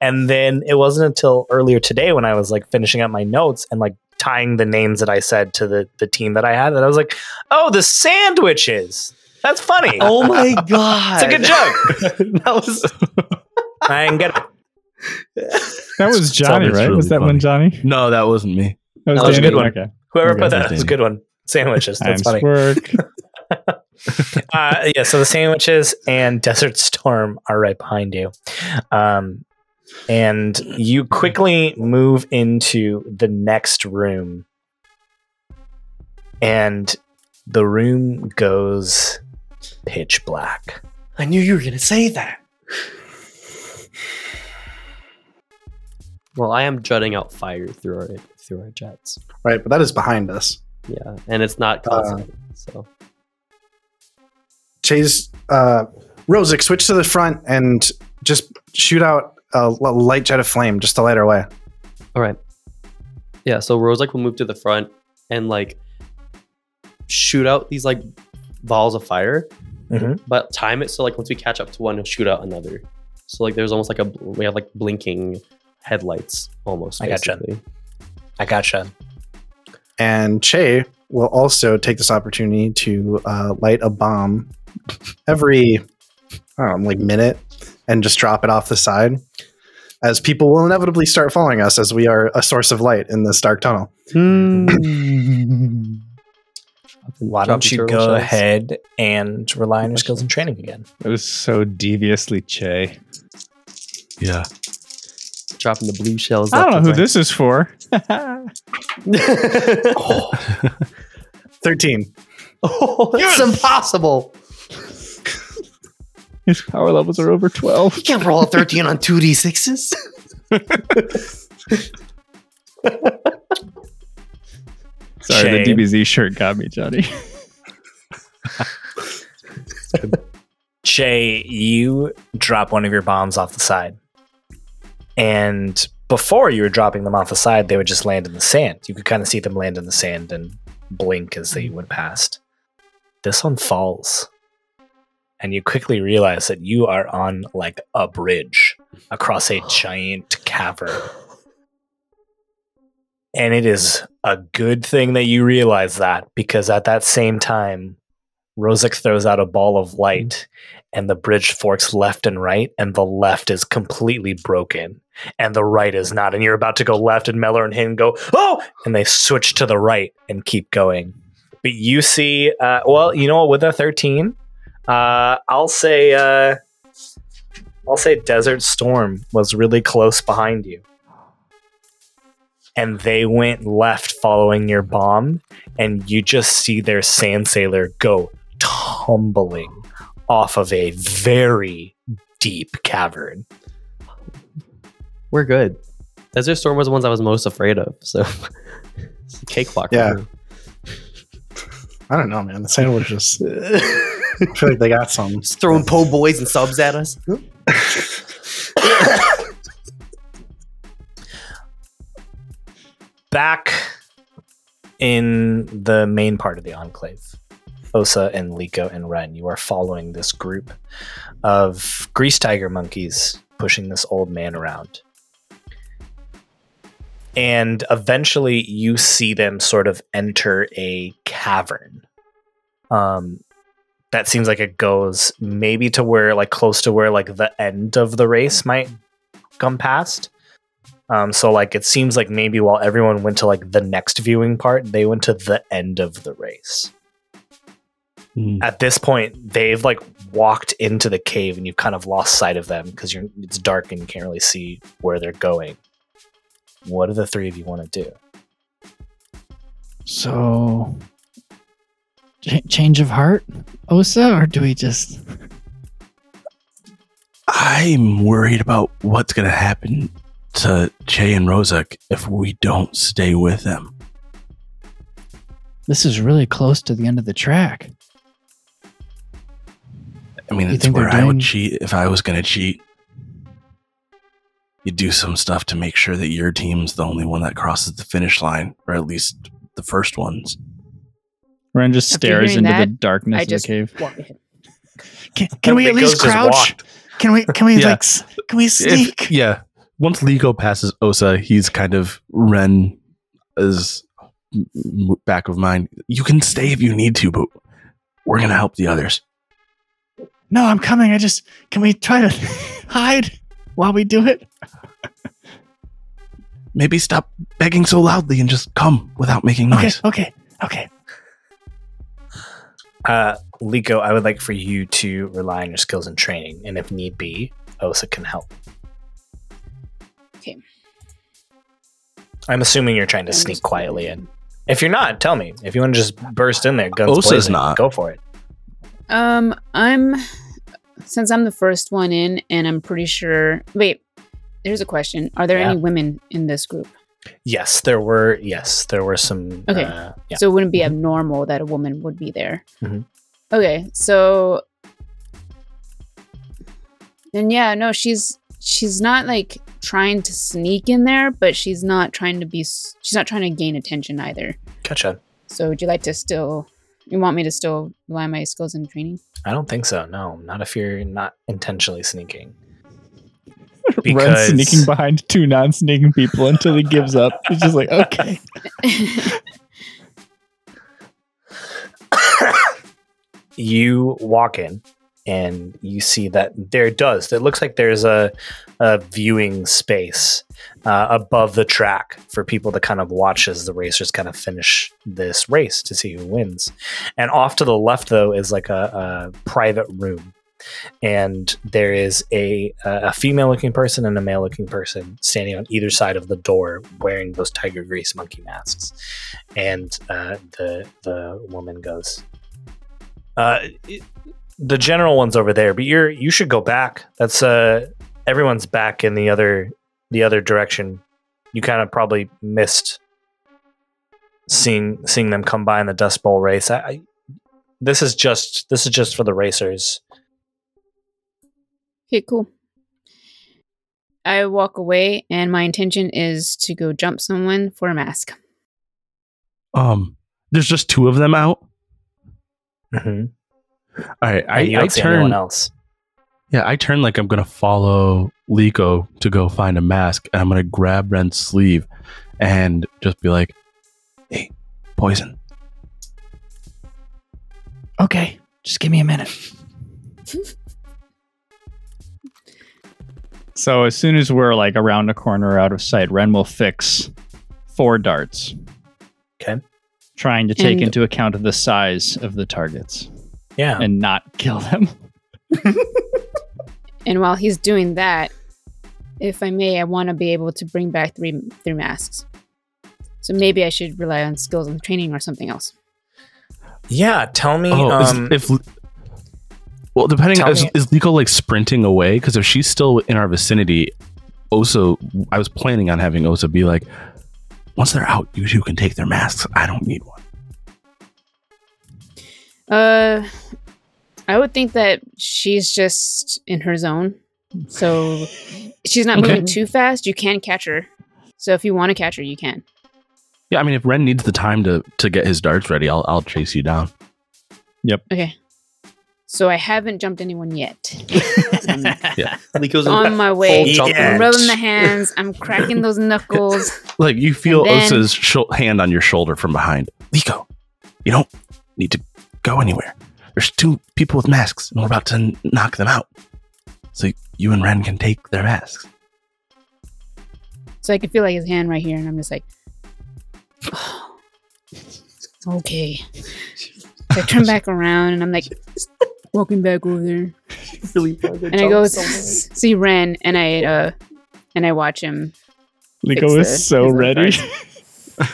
and then it wasn't until earlier today when I was like finishing up my notes and like tying the names that I said to the the team that I had, that I was like, oh, the sandwiches. That's funny.
oh my god.
it's a good joke. [laughs]
that was
I didn't get it.
That was Johnny, right?
really
was that
funny.
one Johnny?
No, that wasn't me.
That
That was a good one.
Okay.
Whoever put that was a good one. Sandwiches. That's funny.
work. [laughs] [laughs]
uh, yeah, so the sandwiches and Desert Storm are right behind you. Um, and you quickly move into the next room. And the room goes pitch black.
I knew you were gonna say that. Well, I am jutting out fire through our through our jets.
right. But that is behind us.
Yeah, and it's not
Uh,
so
Chase, uh, Rosic, switch to the front and just shoot out a light jet of flame just to light our way.
all right. Yeah, so Rosic will move to the front and like shoot out these like balls of fire,
Mhm.
but time it so like once we catch up to one, he'll shoot out another. So like there's almost like a we have like blinking headlights almost.
I gotcha.
Basically.
I gotcha.
And Che will also take this opportunity to uh, light a bomb [laughs] every, I don't know, like minute and just drop it off the side. As people will inevitably start following us as we are a source of light in this dark tunnel. [laughs]
Why don't you go ahead and rely on your skills and training again?
It was so deviously Che.
Yeah.
dropping the blue shells?
I don't know who
and
this is for.
right. [laughs] [laughs]
13.
oh, that's impossible.
His power levels are over 12.
You can't roll a 13 on 2d6s. [laughs]
Sorry,
Che.
the DBZ shirt got me, Johnny. [laughs]
Che, you drop one of your bombs off the side. And before you were dropping them off the side, they would just land in the sand. You could kind of see them land in the sand and blink as they went past. This one falls. And you quickly realize that you are on like a bridge across a giant cavern. And it is a good thing that you realize that because at that same time, Rosic throws out a ball of light and the bridge forks left and right, and the left is completely broken and the right is not. And you're about to go left, and Meller and Hin go, oh, and they switch to the right and keep going. But you see, uh, well, you know what? With a 13, uh, I'll say, uh, I'll say Desert Storm was really close behind you. And they went left following your bomb, and you just see their sand sailor go tumbling off of a very deep cavern.
We're good. Desert Storm was the ones I was most afraid of. So [laughs] it's a cakewalk.
Yeah. I don't know, man. The sandwiches. [laughs] I feel like they got some.
Just throwing po' boys and subs at us. [laughs]
back in the main part of the enclave, Osa and Leeko and Ren, you are following this group of grease tiger monkeys pushing this old man around. And eventually you see them sort of enter a cavern. Um that seems like it goes maybe to where like close to where like the end of the race might come past. Um, so like it seems like maybe while everyone went to like the next viewing part, they went to the end of the race.
Hmm.
At this point, they've like walked into the cave and you've kind of lost sight of them because you're it's dark and you can't really see where they're going. What do the three of you want to do?
So, ch- change of heart, Osa, or do we just?
I'm worried about what's going to happen to Che and Rosic if we don't stay with them.
This is really close to the end of the track.
I mean,
You
it's where
they're
I would cheat if I was going to cheat. You do some stuff to make sure that your team's the only one that crosses the finish line, or at least the first ones.
Ren just
After
stares
hearing
into the darkness
I
of
just
the cave. Can, can we at least crouch? Can we? Can we
Yeah.
like? Can we sneak?
If, yeah. Once Leeko passes Osa, he's kind of Ren is m- m- back of mind. You can stay if you need to, but we're going to help the others.
No, I'm coming. I just can we try to [laughs] hide while we do it?
Maybe stop begging so loudly and just come without making noise.
Okay,
noise.
okay, okay.
Uh, Leeko, I would like for you to rely on your skills and training, and if need be, Osa can help. I'm assuming you're trying to sneak quietly in. If you're not, tell me. If you want to just burst in there, guns
Osa's
blazing,
not.
Go for it.
Um, I'm since I'm the first one in, and I'm pretty sure. Wait, there's a question. Are there
Yeah.
any women in this group?
Yes, there were. Yes, there were some.
Okay.
Uh, yeah.
So it wouldn't be abnormal that a woman would be there.
Mhm.
Okay, so then yeah, no, she's she's not like trying to sneak in there, but she's not trying to be. She's not trying to gain attention either.
Gotcha.
So would you like to still? You want me to still rely on my skills and training?
I don't think so. No, not if you're not intentionally sneaking. [laughs]
Ren
Because-
sneaking behind two non-sneaking people until he gives up. He's just like, okay. [laughs] [laughs]
you walk in and you see that there does. It looks like there's a, a viewing space uh, above the track for people to kind of watch as the racers kind of finish this race to see who wins. And off to the left, though, is like a, a private room. And there is a a female looking person and a male looking person standing on either side of the door wearing those tiger grease monkey masks. And uh, the the woman goes, uh, the general one's over there, but you're you should go back. That's uh everyone's back in the other the other direction. You kind of probably missed seeing seeing them come by in the Dust Bowl race. I, I this is just this is just for the racers.
okay, cool. I walk away, and my intention is to go jump someone for a mask.
Um, there's just two of them out.
hmm
All right, I,
you
I
don't see anyone
turn.
else.
Yeah, I turn like I'm gonna follow Leeko to go find a mask, and I'm gonna grab Ren's sleeve and just be like, "Hey, poison."
Okay, just give me a minute. [laughs] so as soon as we're like around the corner out of sight, Ren will fix four darts.
Okay.
Trying to take
And-
into account the size of the targets
Yeah.
and not kill them. [laughs]
And while he's doing that, if I may, I want to be able to bring back three three masks. So maybe I should rely on skills and training or something else.
yeah. Tell me.
Oh,
um,
if well, depending is,
me-
is Leeko like sprinting away? Because if she's still in our vicinity, Osa, I was planning on having Osa be like, "Once they're out, you two can take their masks. I don't need one."
Uh, I would think that she's just in her zone, so she's not
Okay.
moving too fast. You can catch her. So if you want to catch her, you can.
Yeah, I mean, if Ren needs the time to to get his darts ready, I'll I'll chase you down. Yep.
Okay. So I haven't jumped anyone yet. [laughs]
Leeko's in
On my way.
full jump
Yeah.
I'm
mode.
rubbing the hands. I'm cracking those knuckles. [laughs]
Like you feel
And then-
Osa's sho- hand on your shoulder from behind. Leeko, you don't need to go anywhere. There's two people with masks, and we're about to n- knock them out. So you and Ren can take their masks.
So I can feel like his hand right here, and I'm just like, [sighs] okay. So I turn back around, and I'm like, [laughs] walking back over there,
Really
and I go
so
see Ren, and I uh, and I watch him.
Leeko
Fix the-
is so ready.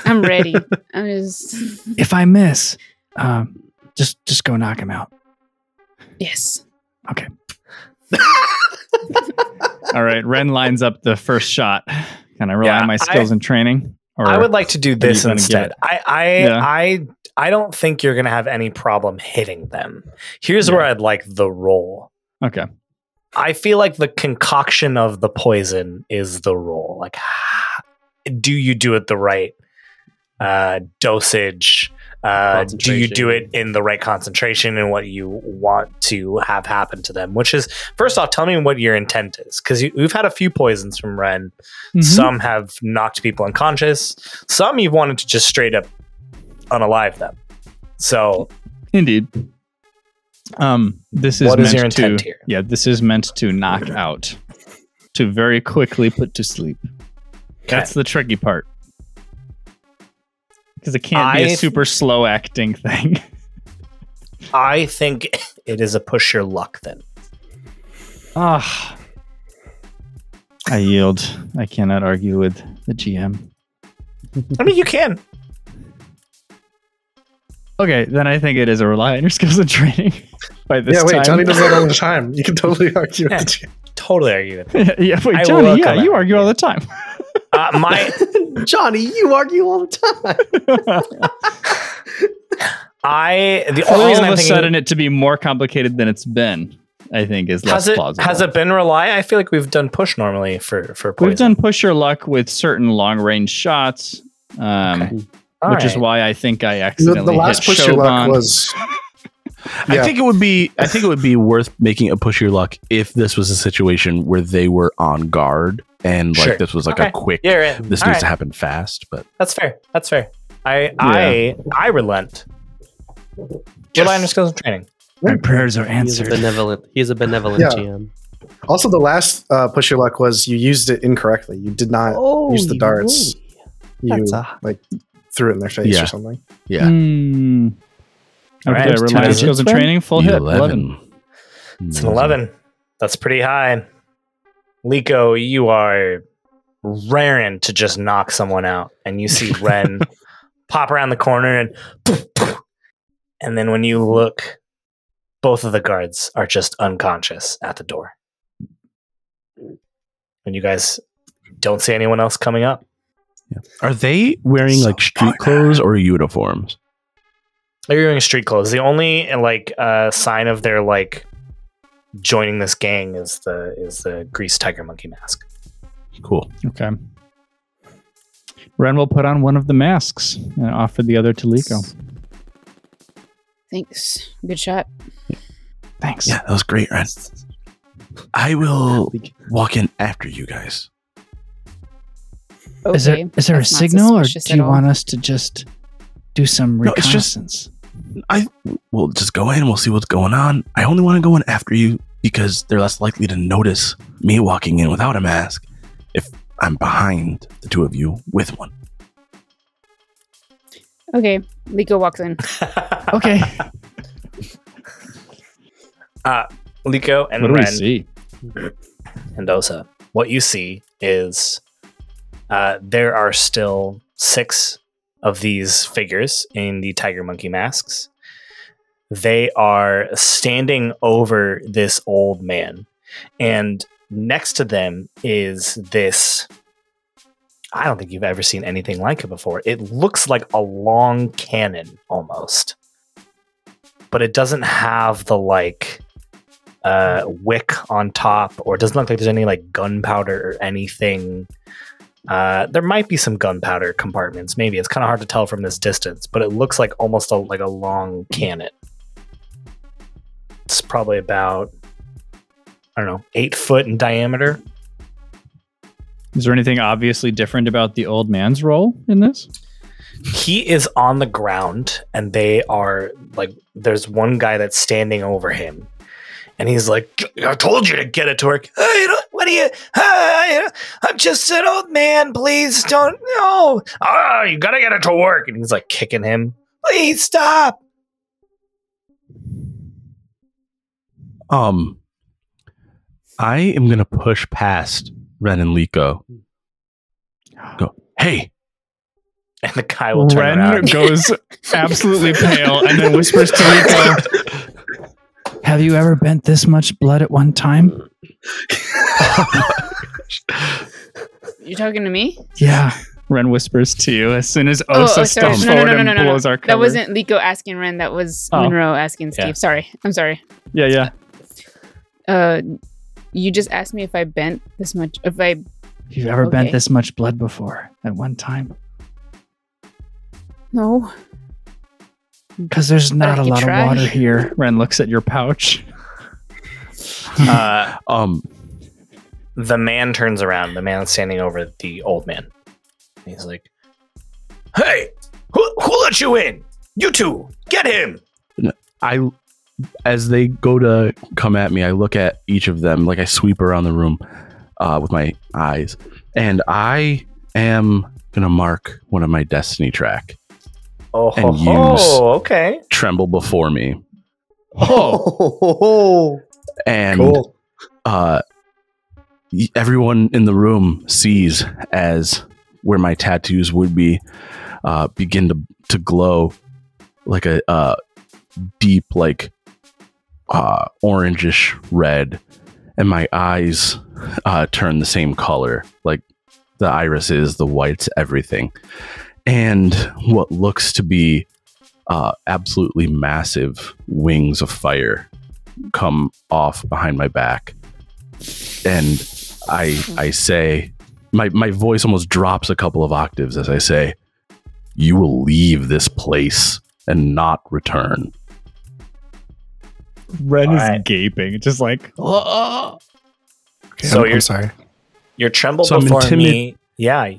I'm ready. [laughs] I'm just
if I miss, um, just just go knock him out.
yes. Okay. [laughs]
All right, Ren lines up the first shot. Can I rely
Yeah,
on my
I-
skills and training? Or
I would like to do this instead. I I,
Yeah.
I I don't think you're gonna have any problem hitting them. Here's where I'd like the roll.
okay.
I feel like the concoction of the poison is the roll. Like, [sighs] do you do it the right uh, dosage? Uh, do you do it in the right concentration and what you want to have happen to them? Which is, first off, tell me what your intent is. Because we've had a few poisons from Ren.
Mhm.
Some have knocked people unconscious. Some you've wanted to just straight up unalive them. So,
Indeed. Um, this is
What is
meant
your intent
to,
here?
Yeah, this is meant to knock out, to very quickly put to sleep. That's the tricky part. Because it can't be a super slow acting thing. [laughs]
I think it is a push your luck then.
Ah. I yield. I cannot argue with the GM.
I mean, you can.
Okay, then I think it is a rely on your skills and training. [laughs] By this
yeah, wait,
time.
Johnny does that [laughs] all the time. You can totally argue with the GM.
Totally argue with [laughs] it.
yeah, wait,
I
Johnny. Yeah, you
out.
argue all the time.
Uh, my [laughs]
Johnny, you argue all the time.
I the
For
only
all
reason
of
I'm
a
thinking
sudden it to be more complicated than it's been, I think is less
has it
plausible.
has it been rely? I feel like we've done push normally for for poison.
We've done push your luck with certain long range shots, um,
Okay. All
which is why I think I accidentally
the last
hit
push your luck
Shogun.
Was.
I think it would be I think it would be worth making a push your luck if this was a situation where they were on guard and like
Sure.
this was like
Okay.
a quick
Yeah, right.
this
All
needs
right.
to happen fast, but
That's fair. That's fair. I I I relent. Rely on your skills and training.
My prayers are answered.
He's a
answered.
benevolent. He's a benevolent
Yeah.
GM.
Also, the last uh, push your luck was you used it incorrectly. You did not
Oh,
use the darts. You
a-
like threw it in their face
Yeah.
or something.
yeah.
Hmm.
All
Okay,
right, two
on
digits,
skills and training. Full hit. 11.
It's an eleven. That's pretty high. Leeko, you are raring to just knock someone out, and you see [laughs] Ren pop around the corner and poof, [laughs] poof. and then when you look, both of the guards are just unconscious at the door. And you guys don't see anyone else coming up.
Are they wearing like street clothes or uniforms?
They're wearing street clothes. The only like uh, sign of their like joining this gang is the is the greased tiger monkey mask.
Cool.
Okay. Ren will put on one of the masks and offer the other to Leeko.
Thanks. Good shot.
Thanks.
Yeah, that was great, Ren. I will walk in after you guys.
Okay.
Is there is there a
That's not
signal, or do you want us to just do some
No, it's just-
reconnaissance?
I will just go in. We'll see what's going on. I only want to go in after you because they're less likely to notice me walking in without a mask if I'm behind the two of you with one.
Okay. Leeko walks in. [laughs]
okay.
uh, Leeko and
what do
Ren
see?
and Osa, what you see is uh, there are still six of these figures in the tiger monkey masks. They are standing over this old man, and next to them is this. I don't think you've ever seen anything like it before. It looks like a long cannon almost, but it doesn't have the like uh, wick on top, or it doesn't look like there's any like gunpowder or anything. Uh, there might be some gunpowder compartments. Maybe it's kind of hard to tell from this distance, but it looks like almost a, like a long cannon. It's probably about I don't know eight foot in diameter.
Is there anything obviously different about the old man's role in this?
He is on the ground, and they are like. There's one guy that's standing over him, and he's like, "I told you to get it to work. Hey, what are you? Hey, I'm just an old man. Please don't. No. Oh, you gotta get it to work." And he's like kicking him. Please stop.
Um, I am gonna push past Ren and Leeko. Go, hey,
And the guy will turn
Ren
around.
goes [laughs] absolutely pale and then whispers to Leeko, Have you ever bent this much blood at one time?
You're talking to me?
Yeah. Ren whispers to you as soon as
Oh,
Osa
oh, sorry.
steps
No, no,
forward
no, no, no,
and
no, no.
blows our cover.
That wasn't Leeko asking Ren. That was
Oh.
Monroe asking Steve.
Yeah.
Sorry. I'm sorry.
Yeah, yeah.
Uh, you just asked me if I bent this much. If I.
You've ever bent this much blood before at one time?
No.
Because there's not a lot
try.
of water here. [laughs] Ren looks at your pouch. [laughs]
Uh, [laughs]
um,
the man turns around. The man standing over the old man. He's like, "Hey, who, who let you in? You two, get him!"
I, as they go to come at me, I look at each of them, like I sweep around the room uh, with my eyes, and I am gonna mark one of my destiny track.
Oh,
And
ho,
use-
ho, [laughs] okay.
Tremble before me,
Oh, [laughs]
and
cool.
uh, everyone in the room sees as where my tattoos would be uh, begin to to glow like a uh, deep like uh, orangish red, and my eyes uh, turn the same color, like the irises, the whites, everything, and what looks to be uh, absolutely massive wings of fire come off behind my back and i i say my my voice almost drops a couple of octaves as i say you will leave this place and not return
Ren
All
is
right.
gaping, just like, oh.
Okay,
So
I'm,
you're-
I'm sorry.
You're tremble
So I'm
before
intimid-
me. Yeah,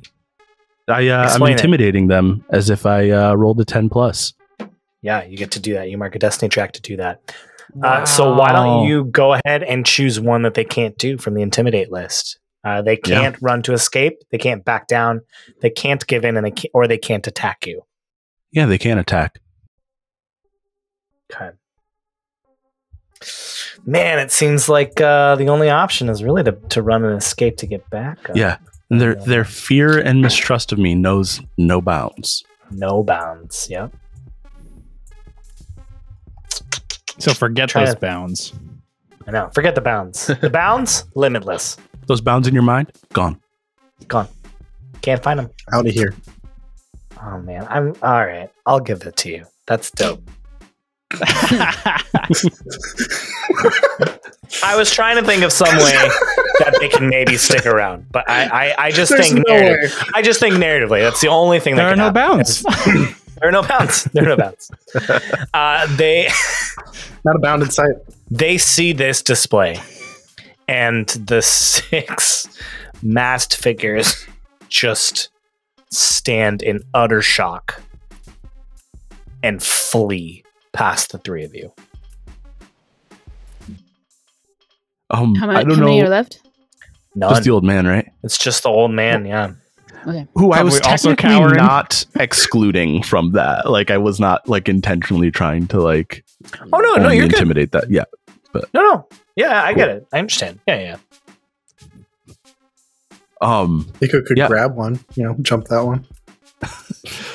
i uh, i'm
Explain it.
intimidating them as if i uh, rolled a 10 plus
yeah. You get to do that. You mark a destiny track to do that. Uh, so why don't you go ahead and choose one that they can't do from the intimidate list? Uh, they can't run to escape. They can't back down. They can't give in, and they can't, or they can't attack you.
yeah they can't attack
Okay. Man, it seems like uh, the only option is really to, to run and escape to get back. Uh,
yeah and their
Yeah.
their fear and mistrust of me knows no bounds
No bounds. Yep.
So forget
Try
those
to-
bounds.
I know. Forget the bounds. [laughs] The bounds, limitless.
those bounds in your mind gone
Gone. Can't find them.
Out of here.
Oh man, I'm all right. I'll give it to you. That's dope. [laughs] [laughs] I was trying to think of some way [laughs] that they can maybe stick around, but I, I, I just
There's
think
no
narrative- I just think narratively. That's the only thing.
There
that
are
can
no
happen.
bounds. [laughs]
There are no bounds. There are no bounds. [laughs] Uh, they
Not a bound in sight.
they see this display, and the six masked figures just stand in utter shock and flee past the three of you.
Um,
How,
I
many,
don't
how many are left?
None.
Just the old man, right?
it's just the old man. Yeah. Okay.
Who I was
Probably also
technically
cowering.
not excluding from that. Like I was not like intentionally trying to like
Oh no, no,
only
you're good.
intimidate that. Yeah.
No, no. Yeah, I get it. I understand. Yeah, yeah.
Um.
Leeko could
Yeah.
grab one, you know, jump that one. [laughs]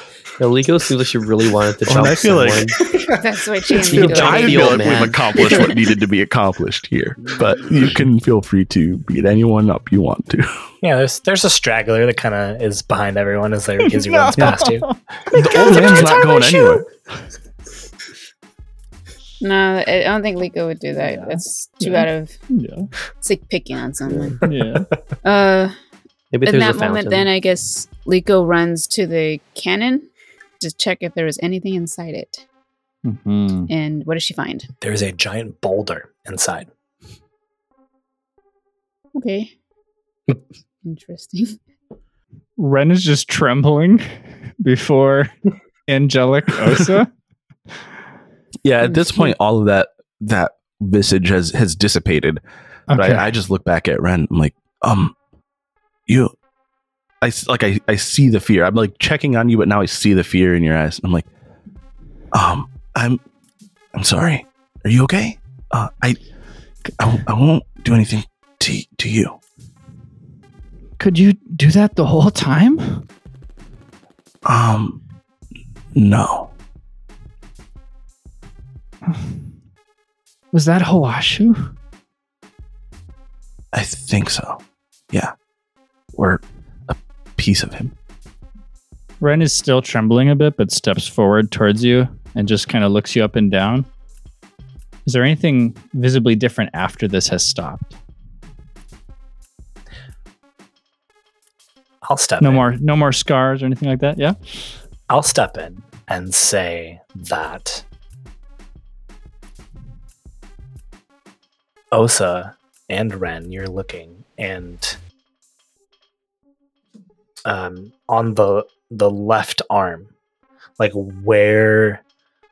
No, Leeko seems like she really wanted to [laughs]
Well,
jump
I feel like- [laughs]
That's what she
feel
needs.
giant
I feel
old
like
man.
we've accomplished what needed to be accomplished here, but you can feel free to beat anyone up you want to.
Yeah, there's there's a straggler that kind of is behind everyone as they as he runs [laughs] past you.
the old man's not going anywhere.
No, I I don't think Leeko would do that.
Yeah.
That's too
Yeah.
out of.
yeah.
It's like picking on someone.
Yeah.
Uh,
Maybe
in that moment,
fountain.
then I guess Leeko runs to the cannon to check if there was anything inside it.
Mhm.
And what does she find?
There's a giant boulder inside.
Okay. [laughs] Interesting.
Ren is just trembling [laughs] before [laughs] angelic Osa.
Yeah, at this point, all of that that visage has has dissipated. But I, I just look back at Ren. I'm like, um, you. I like I, I see the fear. I'm like checking on you, but now I see the fear in your eyes. I'm like, um, I'm, I'm sorry. Are you okay? Uh, I, I, I won't do anything to to you.
Could you do that the whole time?
Um, no. [sighs]
Was that Hawashu?
I think so. Yeah, or a piece of him.
Ren is still trembling a bit, but steps forward towards you and just kind of looks you up and down. Is there anything visibly different after this has stopped?
I'll step
No
in.
more, no more scars or anything like that. Yeah.
I'll step in and say that Osa and Ren, you're looking, and um, on the the left arm, like where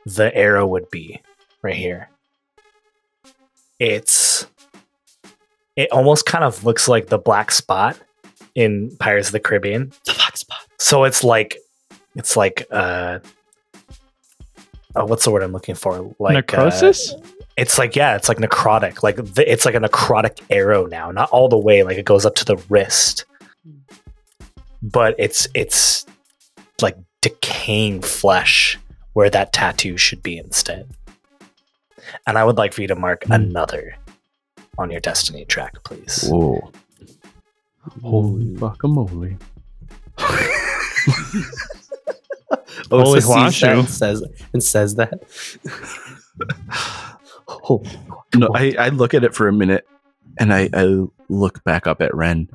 the arrow would be, right here. It's it almost kind of looks like the black spot in Pirates of the Caribbean.
the black spot.
So it's like it's like uh oh, what's the word I'm looking for? Like uh,
Necrosis?
it's like yeah, it's like necrotic. Like the, it's like a necrotic arrow now, not all the way. Like it goes up to the wrist, but it's it's like decaying flesh where that tattoo should be instead. And I would like for you to mark
Hmm.
another on your destiny track, please.
Whoa! Holy guacamole!
Holy
Osa sees that and says and says that. [laughs] oh,
No, I, I look at it for a minute, and I, I look back up at Ren,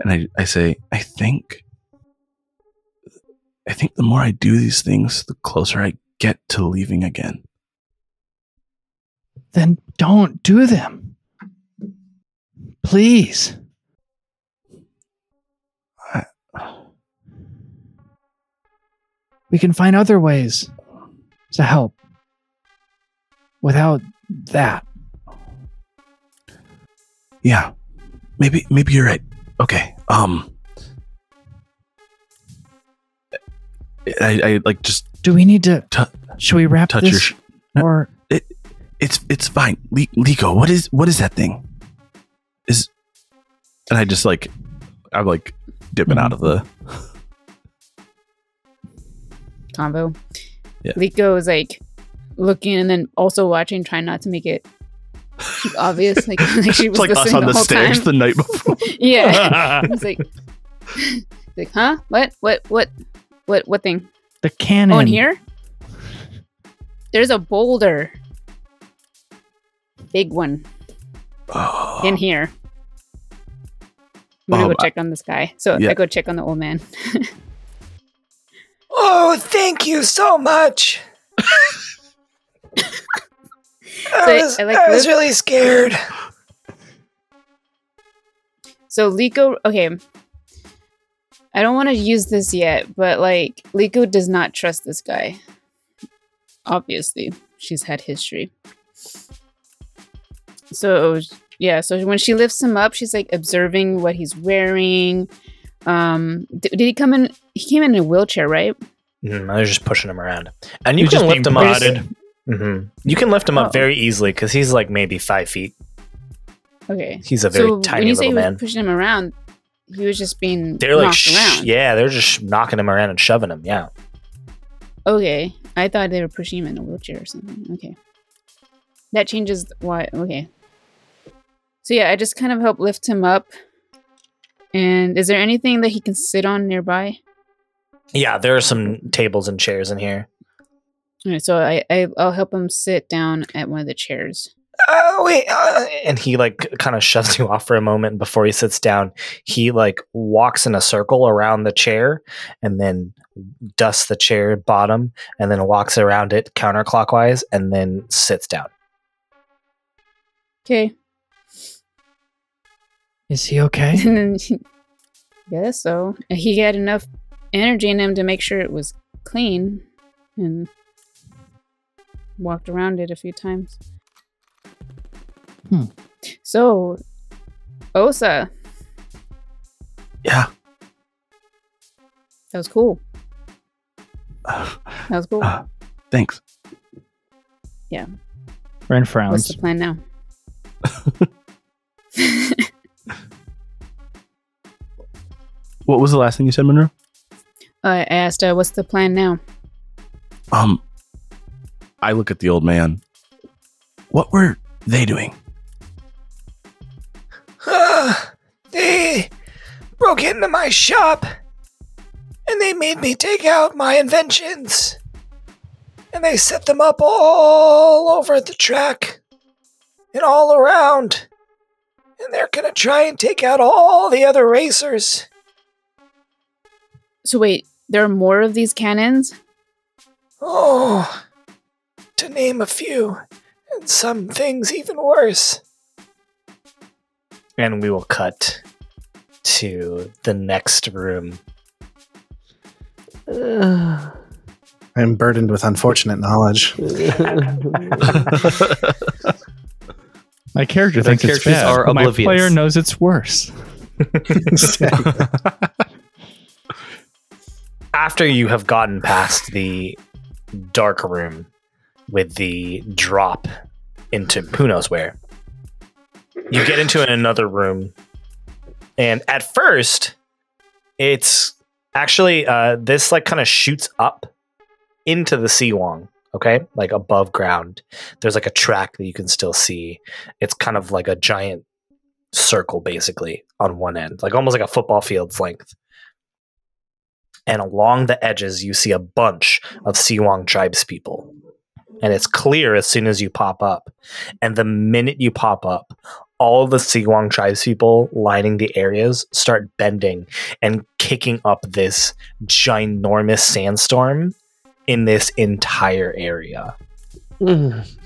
and I, I say, I think, I think the more I do these things, the closer I get to leaving again.
Then don't do them. Please. We can find other ways to help without that.
Yeah, maybe maybe you're right. Okay. Um, I, I like just
Do we need to?
Tu-
should we wrap
touch your.
this?
Sh-
or
it's it's fine. Le- Leeko, what is what is that thing? Is and I just like I'm like dipping out of the
Combo.
Yeah.
Liko is like looking and then also watching, trying not to make it obvious. Like, [laughs] like she was
it's like us on the,
whole
stairs
time.
the night before. [laughs]
yeah. [laughs] It's like, like, huh? What? What? What? What? What thing?
the cannon.
Oh, in here? There's a boulder. Big one.
Oh,
in here. I'm gonna
Um,
go check on this guy. So
yeah.
I go check on the old man.
Oh, thank you so much. I, was,
I like
I was really scared.
So Leeko, okay. I don't want to use this yet, but like Leeko does not trust this guy. Obviously, she's had history. So yeah, so when she lifts him up, she's like observing what he's wearing. Um, d- did he come in? He came in a wheelchair, right?
Mm, I was just pushing him around, and you
He's
can
just
lift him up. Mhm. You can lift him up
Oh.
very easily because he's like maybe five feet.
Okay.
He's a very
so
tiny
when you say he was
man.
pushing him around, he was just being
They're like, sh-
around.
yeah, they're just knocking him around and shoving him. Yeah.
Okay, I thought they were pushing him in a wheelchair or something. Okay, that changes why. Okay, so yeah, I just kind of help lift him up. And is there anything that he can sit on nearby?
Yeah, there are some tables and chairs in here.
All right, so I, I I'll help him sit down at one of the chairs.
Oh wait, uh, and he like kind of shoves you off for a moment before he sits down. He like walks in a circle around the chair and then dusts the chair bottom and then walks around it counterclockwise and then sits down.
Okay,
Is he okay?
and then he, guess so. He had enough energy in him to make sure it was clean, and walked around it a few times.
Hmm.
So, Osa,
Yeah.
that was cool.
Uh, [sighs]
That was cool.
uh, thanks.
Yeah.
Ren
frowns.
What's the plan now? [laughs]
What was the last thing you said, Monroe?
I asked, uh, "What's the plan now?"
Um, I look at the old man. What were they doing?
they broke into my shop and they made me take out my inventions. And they set them up all over the track and all around. And they're gonna try and take out all the other racers.
So wait, there are more of these cannons.
Oh, to name a few, and some things even worse. And we will cut to the next room. [sighs]
I'm burdened with unfortunate knowledge. [laughs]
My character
The
thinks it's
characters
bad.
are
but My player knows it's worse. [laughs]
After you have gotten past the dark room with the drop into who knows where, you get into another room. And at first, it's actually uh, this like kind of shoots up into the Si Wong. Okay, like above ground. There's like a track that you can still see. It's kind of like a giant circle, basically, on one end, like almost like a football field's length. And along the edges, you see a bunch of Si Wong tribes people. And it's clear as soon as you pop up. And the minute you pop up, all the Si Wong tribes people lining the areas start bending and kicking up this ginormous sandstorm in this entire area.
Mm. [sighs]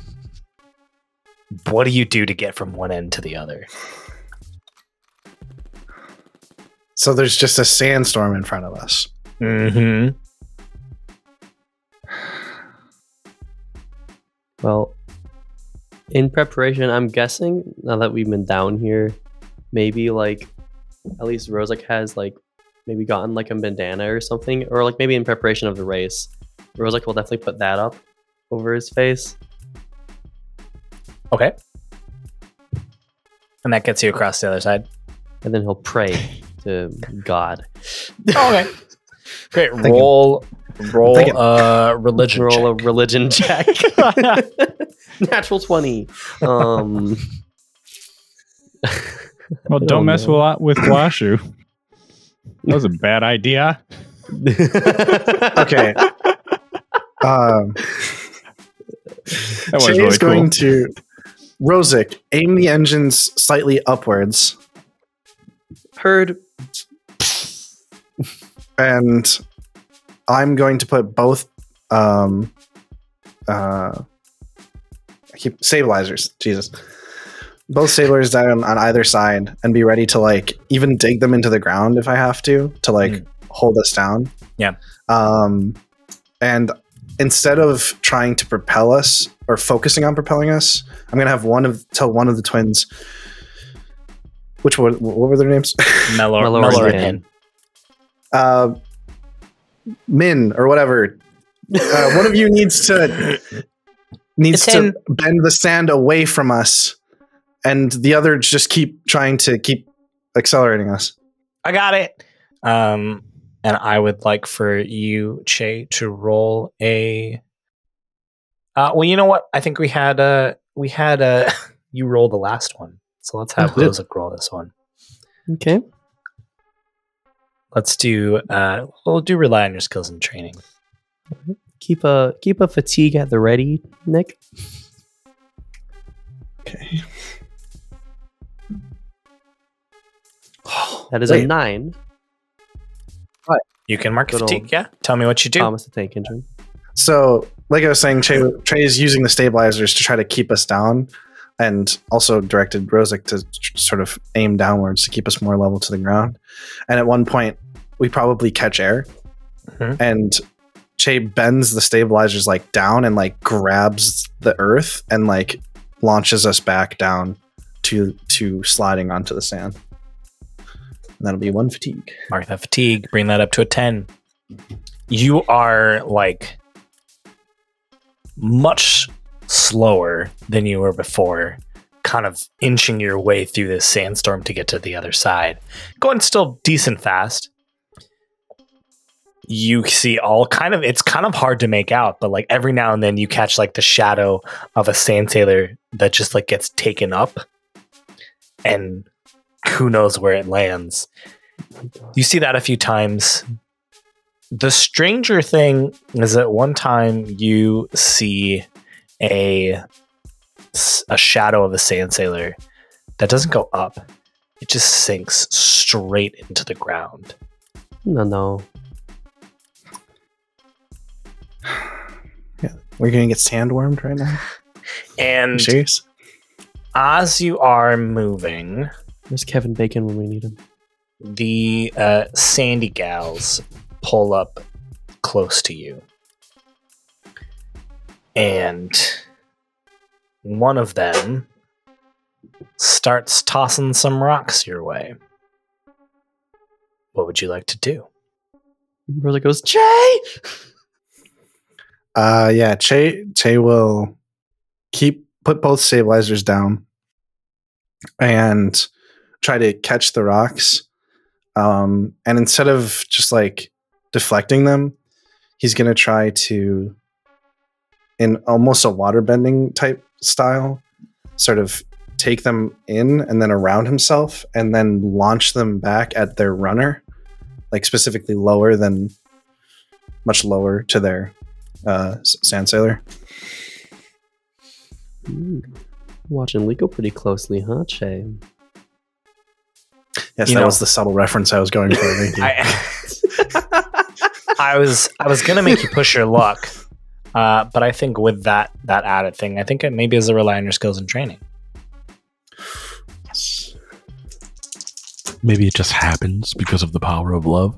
What do you do to get from one end to the other?
So there's just a sandstorm in front of us.
Mm-hmm.
Well, in preparation, I'm guessing now that we've been down here, maybe like at least Rosic has like maybe gotten like a bandana or something, or like maybe in preparation of the race, Rosic will definitely put that up over his face.
Okay. And that gets you across the other side.
and then he'll pray to God. [laughs]
okay. Great. Roll roll
thinking-
uh religion.
Roll
check.
a religion [laughs] check. [laughs] Natural twenty. Um, [laughs]
Well, don't mess
know.
with, with Washu. That was a bad idea.
Okay. um,
That was
Jay
really
is
cool.
going to Rosic, aim the engines slightly upwards,
Heard.
and I'm going to put both. Um, uh, I keep stabilizers. Jesus, both stabilizers down on either side, and be ready to like even dig them into the ground if I have to to like
Mm.
hold us down.
Yeah.
Um, and instead of trying to propel us or focusing on propelling us, I'm gonna have one of tell one of the twins. Which one? What were their names? [laughs]
Melor,
Melor
Melor
and
and
uh, Min or whatever. Uh, one of you needs to needs
It's in-
to bend the sand away from us, and the other just keep trying to keep accelerating us.
I got it. Um, and I would like for you, Che, to roll a. Uh, well, you know what? I think we had uh we had uh [laughs] you roll the last one, so let's have [laughs]
good.
Roll this one.
Okay.
Let's do uh we'll do rely on your skills and training.
Keep a keep a fatigue at the ready, Nick.
Okay. [sighs]
That is a
Wait.
nine.
You can mark
Good
fatigue.
old
Yeah, tell me what you do.
Thomas the Tank Engine.
So, like I was saying, Trey, Trey is using the stabilizers to try to keep us down, and also directed Rosic to tr- sort of aim downwards to keep us more level to the ground. And at one point, we probably catch air,
Mhm.
and Che bends the stabilizers like down and like grabs the earth and like launches us back down to to sliding onto the sand. And that'll be one fatigue.
Mark that fatigue. Bring that up to a ten. You are like much slower than you were before, kind of inching your way through this sandstorm to get to the other side. Going still decent fast. You see all kind of it's kind of hard to make out, but like every now and then you catch like the shadow of a sand sailor that just like gets taken up and who knows where it lands. You see that a few times. The stranger thing is that one time you see a a shadow of a sand sailor that doesn't go up. It just sinks straight into the ground.
No, no. [sighs]
Yeah, We're gonna get sandwormed right now. [sighs]
And
Serious?
as you are moving,
Where's Kevin Bacon when we need him?
the uh, sandy gals pull up close to you. And one of them starts tossing some rocks your way. What would you like to do?
Rosa goes, Jay! [laughs]
Uh, yeah, Che Che will keep put both stabilizers down and try to catch the rocks. Um, and instead of just like deflecting them, he's gonna try to, in almost a water bending type style, sort of take them in and then around himself, and then launch them back at their runner, like specifically lower than, much lower to their uh, Sand Sailor.
Ooh. Watching Leeko pretty closely, huh, Che?
Yes,
You
that
know-
was the subtle reference I was going for. [laughs]
I, [laughs] I was I was gonna make you push your luck, uh, but I think with that that added thing, I think it maybe is a rely on your skills and training.
Maybe it just happens because of the power of love.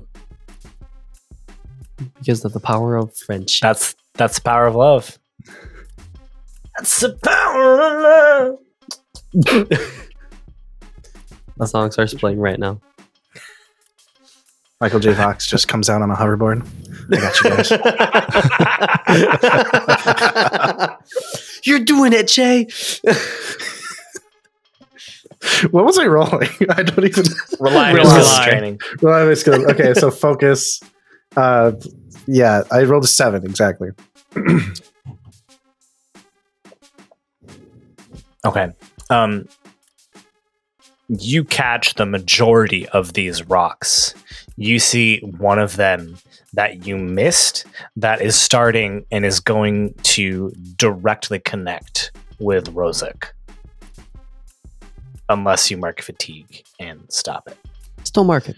Because of the power of friendship.
That's that's the power of love. That's the power of love. [laughs]
The song starts playing right now.
Michael J. Fox just comes out on a hoverboard. I got you guys. [laughs]
You're doing it, Jay.
what was I rolling? [laughs] I don't even.
Rely on your
Rely.
skills and training.
Well, I was okay, so [laughs] focus. Uh, yeah, I rolled a seven exactly. [clears throat]
Okay. Um you catch the majority of these rocks. You see one of them that you missed that is starting and is going to directly connect with Rosic. unless you mark fatigue and stop it.
Still mark it.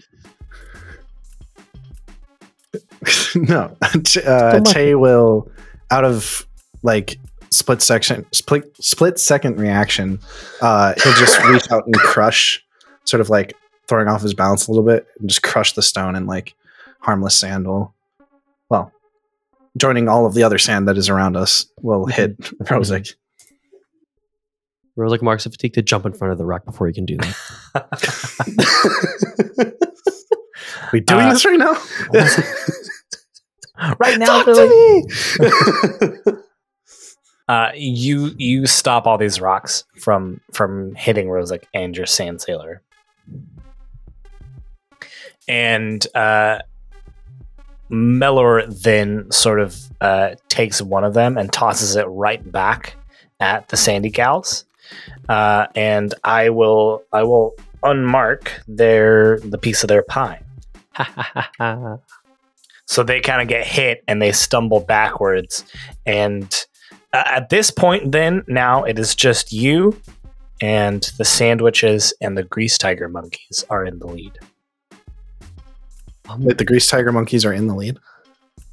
[laughs]
no, Ch- [laughs] uh,
Don't mark
Che will out of like split section, split split second reaction. Uh, he'll just reach out and crush, sort of like throwing off his balance a little bit, and just crush the stone and like harmless sand will, well, joining all of the other sand that is around us, will hit [laughs] Rosic.
Rosic marks a fatigue to jump in front of the rock before he can do that. [laughs]
we doing
Uh,
this right now? [laughs]
right now,
Talk to me.
Uh, you you stop all these rocks from from hitting Rosic and your sand sailor, and uh, Melor then sort of uh, takes one of them and tosses it right back at the Sandy Gals, uh, and I will I will unmark their the piece of their pie. [laughs] So they kind of get hit and they stumble backwards. And uh, at this point, then, now it is just you and the sandwiches and the grease tiger monkeys are in the lead.
Um,
Wait, the grease tiger monkeys are in the lead.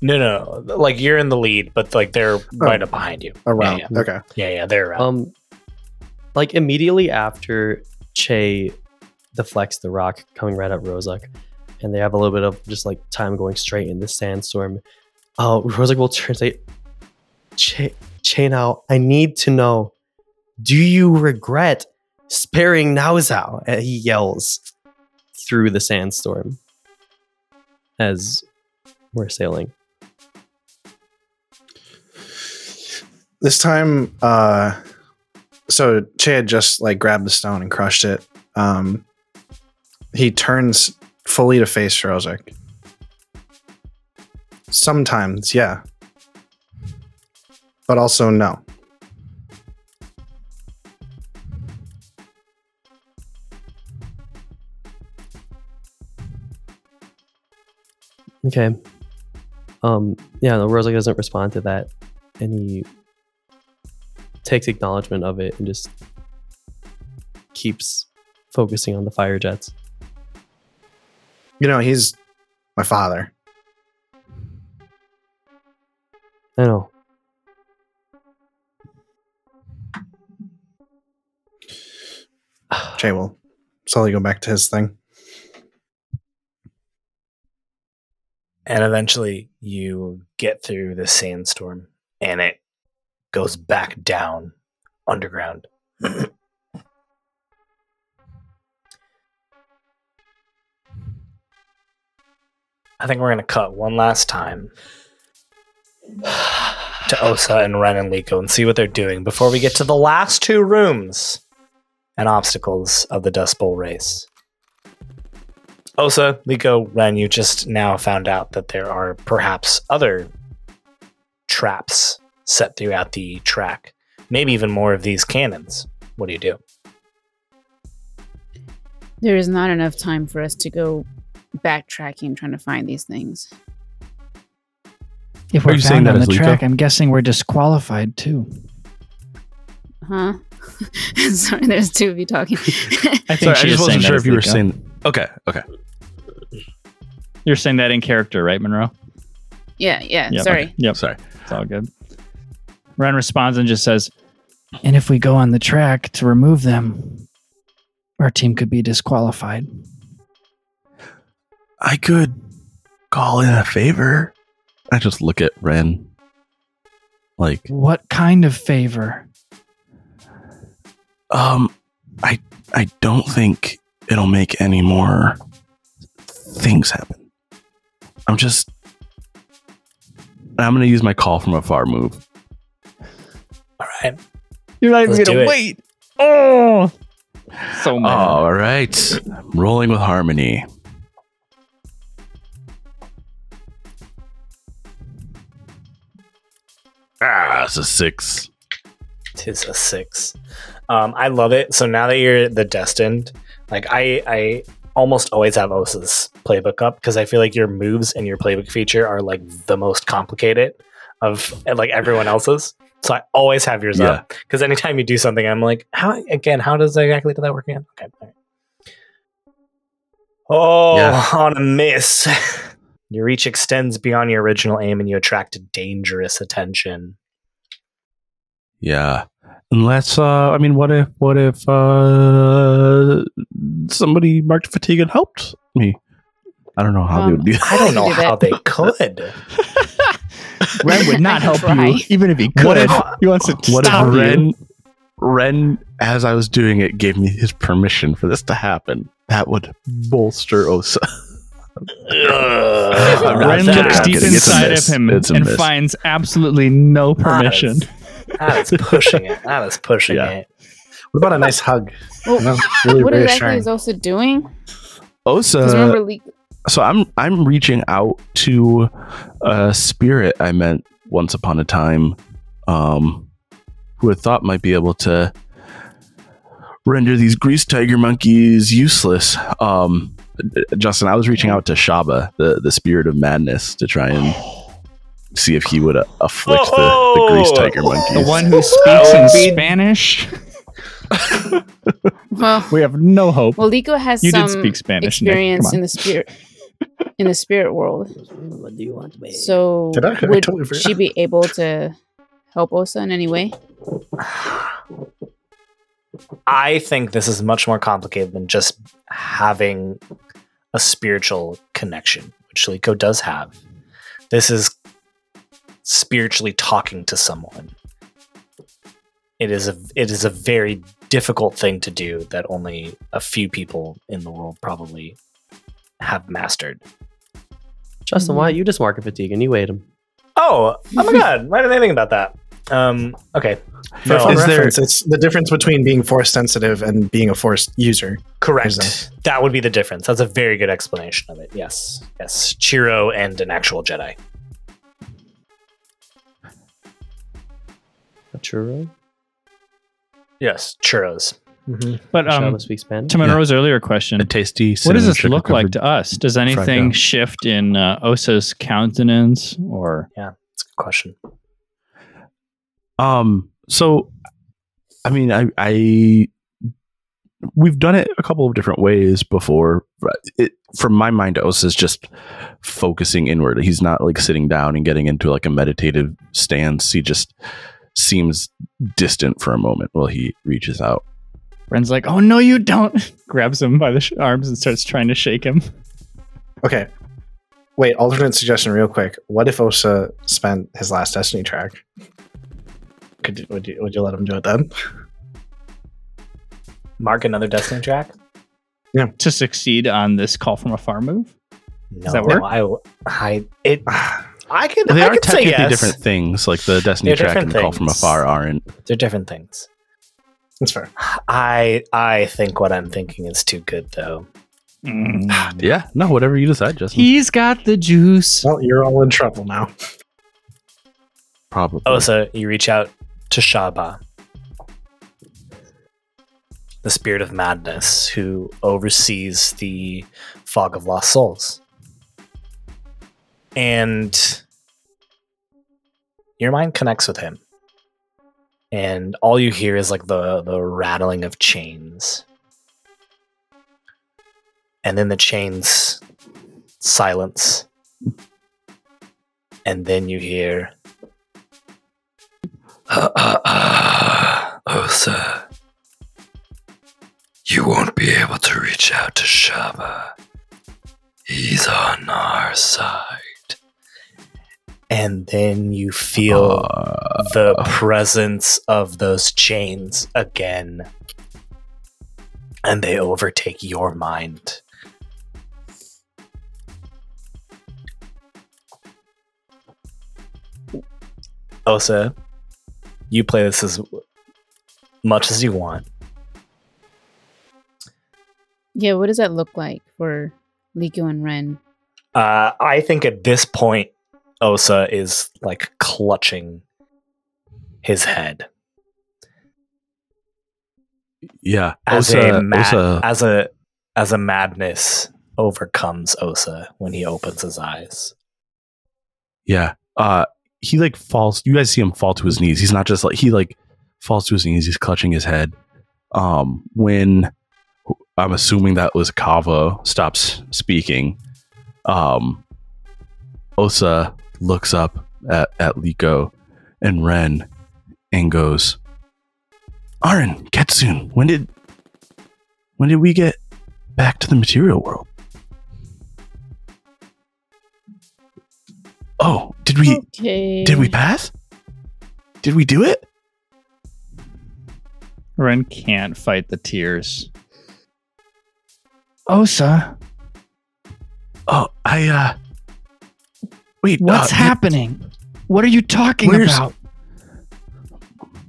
No, no, no. Like you're in the lead, but like they're right up behind you.
Around.
Yeah,
Okay.
Yeah, yeah, they're around.
um, like immediately after Che deflects the rock coming right at Rosic, and they have a little bit of just like time going straight in the sandstorm. Uh, Rosic will turn and say, Che, che now, I need to know, do you regret sparing Naozao? And he yells through the sandstorm as we're sailing.
This time, uh, so Che had just like grabbed the stone and crushed it. Um, he turns fully to face Rosic. Sometimes, yeah, but also no.
Okay. Um, yeah, no, Rosic doesn't respond to that. And he takes acknowledgement of it and just keeps focusing on the fire jets.
You know, he's my father.
I know.
Che will slowly go back to his thing.
And eventually you get through the sandstorm and it goes back down underground. I think we're going to cut one last time to Osa and Ren and Leeko and see what they're doing before we get to the last two rooms and obstacles of the Dust Bowl race. Osa, Leeko, Ren, you just now found out that there are perhaps other traps set throughout the track. Maybe even more of these cannons. What do you do?
There is not enough time for us to go backtracking trying to find these things.
If we're found on the
Leeko?
track, I'm guessing we're disqualified too.
Huh? [laughs] Sorry, there's two of you talking.
I think
Sorry, I just wasn't sure if
as
you were
Leeko.
saying. Okay, okay.
You're saying that in character, right, Monroe?
yeah, yeah.
Yep.
Sorry.
Yep.
Sorry.
It's all good. Ren responds and just says, And if we go on the track to remove them, our team could be disqualified.
I could call in a favor. I just look at Ren. Like,
What kind of favor?
um, I I don't think it'll make any more things happen. I'm just I'm gonna use my call from afar move.
All right.
You're not
even gonna
wait. Oh, so mad.
All right. I'm rolling with harmony. Ah, it's a six.
Tis a six. Um, I love it. So now that you're the destined, like I, I almost always have Osa's playbook up because I feel like your moves and your playbook feature are like the most complicated of eh, like everyone else's. So I always have yours
Yeah.
up because anytime you do something, I'm like, how again? How does exactly do that work again? Okay. all right. Oh,
Yeah.
on a miss. [laughs] Your reach extends beyond your original aim, and you attract dangerous attention.
Yeah. Unless uh I mean what if what if uh somebody marked fatigue and helped me? I don't know how they
Um,
would do that.
I don't know
do
how they could. [laughs]
Ren would not help
can
you, even if he could.
What if-
he wants to
What if
stop you.
Ren Ren as I was doing it gave me his permission for this to happen? That would bolster Osa. [laughs] I'm
Ren
kidding,
looks deep
kidding. It's a
inside of him and
miss.
finds absolutely no permission.
That is pushing it. That is pushing
Yeah.
it.
What about a nice hug?
Well,
You [laughs] really
what exactly is also doing?
Osa
remember, Le-
so I'm I'm reaching out to a spirit I met once upon a time, um, who I thought might be able to render these grease tiger monkeys useless. Um, Justin, I was reaching out to Shaba, the the spirit of madness, to try and see if he would uh, afflict the, the grease tiger monkeys.
The one who speaks in Spanish. [laughs]
well,
We have no hope.
well, Leeko has
You
some
did speak Spanish,
experience in the spirit in the spirit world.
What do you want, babe?
So,
Did I? I
would
totally
she be able to help Osa in any way?
I think this is much more complicated than just having a spiritual connection, which Leeko does have. This is spiritually talking to someone. It is a it is a very difficult thing to do that only a few people in the world probably have mastered.
Justin, why don't you just mark a fatigue and you ate him?
Oh, oh my god! Why didn't I think about that? Um, okay,
For
No.
Is there-
it's the difference between being force sensitive and being a force user.
correct.
Is
That would be the difference. That's a very good explanation of it. Yes, yes, Chiro and an actual Jedi.
Churro?
Yes, churros.
But um,
Shaba speaks Spanish?
to Monroe's earlier question,
a tasty.
what does this look like to us? Does anything
dough.
shift in uh, Osa's countenance or yeah,
That's a good question.
Um. So, I mean, I, I, we've done it a couple of different ways before. but It, from my mind, Osa is just focusing inward. He's not like sitting down and getting into like a meditative stance. He just seems distant for a moment while he reaches out.
Ren's like, "Oh no, you don't!" [laughs] Grabs him by the sh- arms and starts trying to shake him.
Okay. Wait, alternate suggestion, real quick. What if Osa spent his last Destiny track? Could you, would you would you let him do it then?
Mark another Destiny track. Yeah.
to succeed on this call from afar move.
No,
that work?
I, I, it, [sighs] [sighs] [sighs] I could.
They
I
are
could say
technically
yes.
different things. Like the Destiny
They're
track and the call from afar aren't.
They're different things.
That's fair.
I, I think what I'm thinking is too good, though. Mm. [sighs]
Yeah. No. Whatever you decide, Justin.
He's got the juice.
Well, you're all in trouble now.
Probably.
Oh, so you reach out to Shaba, the spirit of madness, who oversees the fog of lost souls. And your mind connects with him. And all you hear is like the, the rattling of chains. And then the chains silence. And then you hear ah, ah, ah, oh sir you won't be able to reach out to Shaba. He's on our side. And then you feel
Uh,
the presence of those chains again. And they overtake your mind. Osa, you play this as much as you want.
Yeah, what does that look like for Leeko and Ren?
Uh, I think at this point, Osa is like clutching his head
yeah.
as
Osa-
a mad,
Osa-
as a as a madness overcomes Osa when he opens his eyes.
Yeah. Uh he like falls. You guys see him fall to his knees. He's not just like he like falls to his knees. He's clutching his head. Um, when I'm assuming that was Kava stops speaking. Um, Osa looks up at at Leeko and Ren and goes, "Aaron, Ketsun, when did when did we get back to the material world?" Oh, did we
Okay.
did we pass? Did we do it?
Ren can't fight the tears. Osa,
Oh, I uh Wait,
what's
uh,
happening? What are you talking about?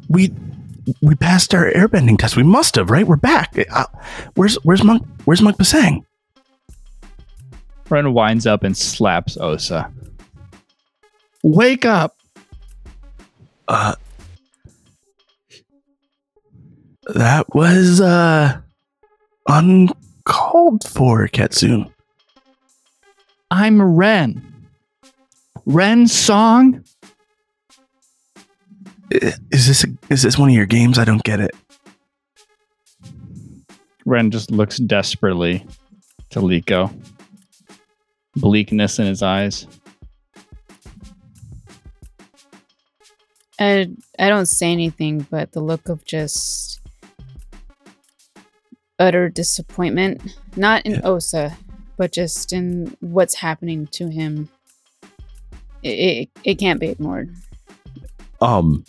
We we passed our airbending test. We must have, right? We're back. Uh, where's where's Monk where's Monk Basang?
Ren winds up and slaps Osa. Wake up!
Uh That was uh uncalled for, Ketsune.
I'm Ren. Ren Song?
Is this a, is this one of your games? I don't get it.
Ren just looks desperately to Leeko. Bleakness in his eyes.
I I don't say anything, but the look of just utter disappointment, not in
Yeah.
Osa, but just in what's happening to him. It, it, can't be ignored.
um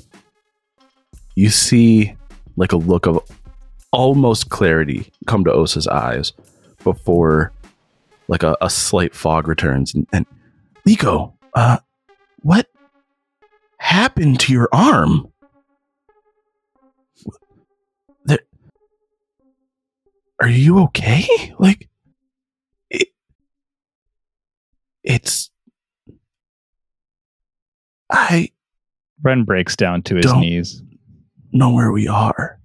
you see like a look of almost clarity come to Osa's eyes before like a, a slight fog returns and, and Leeko, uh what happened to your arm? There, are you okay? Like it, it's I
Ren breaks down to his
Don't-
knees.
know where we are.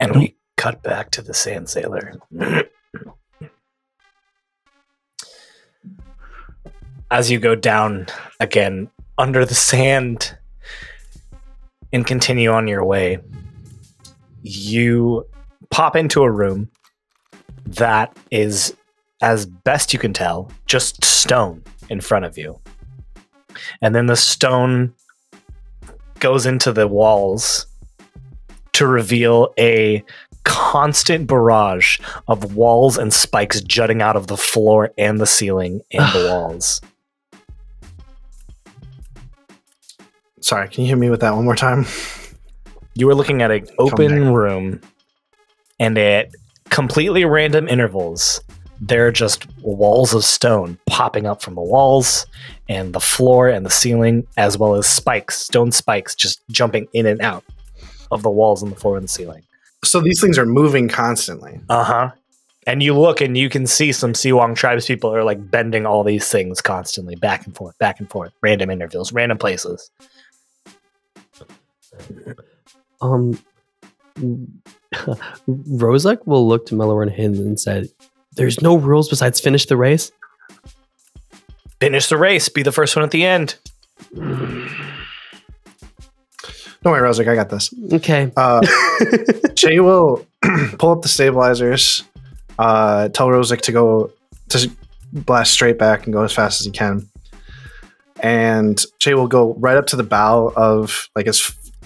And we cut back to the sand sailor. As you go down again under the sand and continue on your way, you pop into a room that is, as best you can tell, just stone in front of you. And then the stone goes into the walls to reveal a constant barrage of walls and spikes jutting out of the floor and the ceiling and the [sighs] walls.
Sorry, can you hit me with that one more time?
You were looking at an open room, and at completely random intervals, there are just walls of stone popping up from the walls and the floor and the ceiling, as well as spikes, stone spikes, just jumping in and out of the walls and the floor and the ceiling.
So these things are moving constantly.
Uh huh. And you look and you can see some Si Wong tribes people are like bending all these things constantly back and forth, back and forth, random intervals, random places.
Um, [laughs] Rosic will look to Mellor and Hind and said, "There's no rules besides finish the race."
Finish the race, be the first one at the end.
Don't worry, Rosic, I got this.
Okay.
Uh, [laughs] Che will [clears throat] pull up the stabilizers, uh, tell Rosic to go to blast straight back and go as fast as he can. And Che will go right up to the bow of like as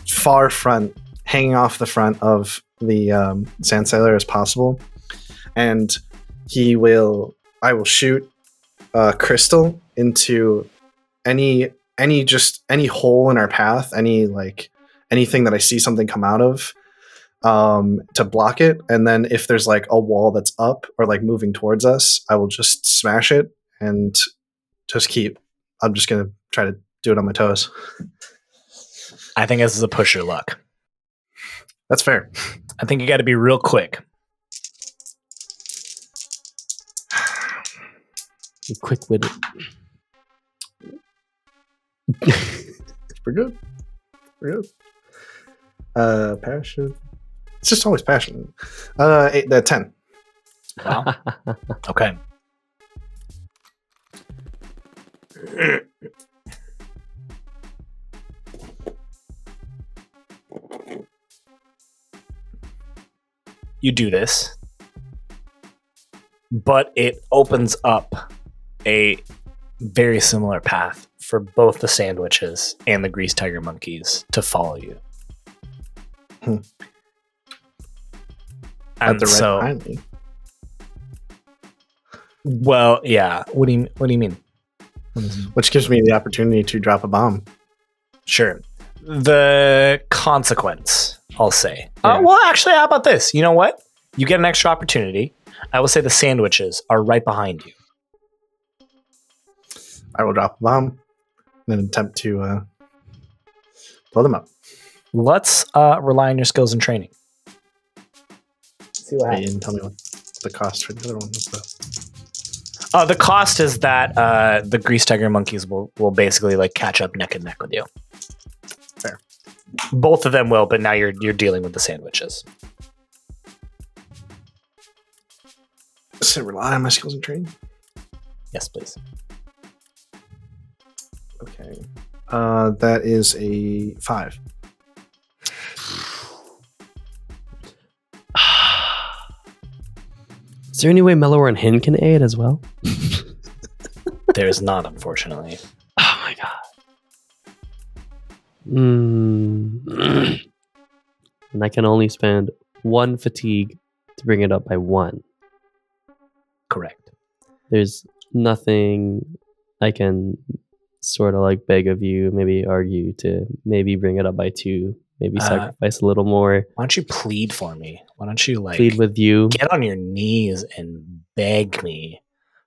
far front, hanging off the front of the um, sand sailor as possible. And he will, I will shoot uh, crystal into any any just any hole in our path, any like anything that I see something come out of um, to block it. And then if there's like a wall that's up or like moving towards us, I will just smash it and just keep. I'm just gonna try to do it on my toes.
I think this is a push your luck.
That's fair.
I think you got to be real quick.
Quick with it.
it's pretty good. Pretty good. Uh, passion. It's just always passion. Uh, eight, uh ten.
Wow. [laughs] okay. You do this, but it opens up a very similar path for both the sandwiches and the grease tiger monkeys to follow you.
Hmm.
And
right
so, well, yeah. What do you What do you mean?
which gives me the opportunity to drop a bomb.
Sure. The consequence, I'll say. Uh, well, actually, how about this? You know what? You get an extra opportunity. I will say the sandwiches are right behind you.
I will drop a bomb and attempt to uh, blow them up.
Let's uh, rely on your skills and training. See what
Wait, and tell me what the cost for the other one was. Though.
Uh, the cost is that uh, the grease tiger monkeys will, will basically like catch up neck and neck with you.
Fair.
Both of them will, but now you're you're dealing with the sandwiches.
So rely on my skills and training.
Yes, please.
Okay. Uh, that is a five. [sighs]
Is there any way Mellor and Hin can aid as well? [laughs]
There is not, unfortunately. [sighs]
Oh my god. Mm. [clears throat] and I can only spend one fatigue to bring it up by one.
Correct.
There's nothing I can sort of like beg of you, maybe argue to maybe bring it up by two, maybe
Uh,
sacrifice a little more,
Why don't you plead for me? Why don't you like
plead with you.
get on your knees and beg me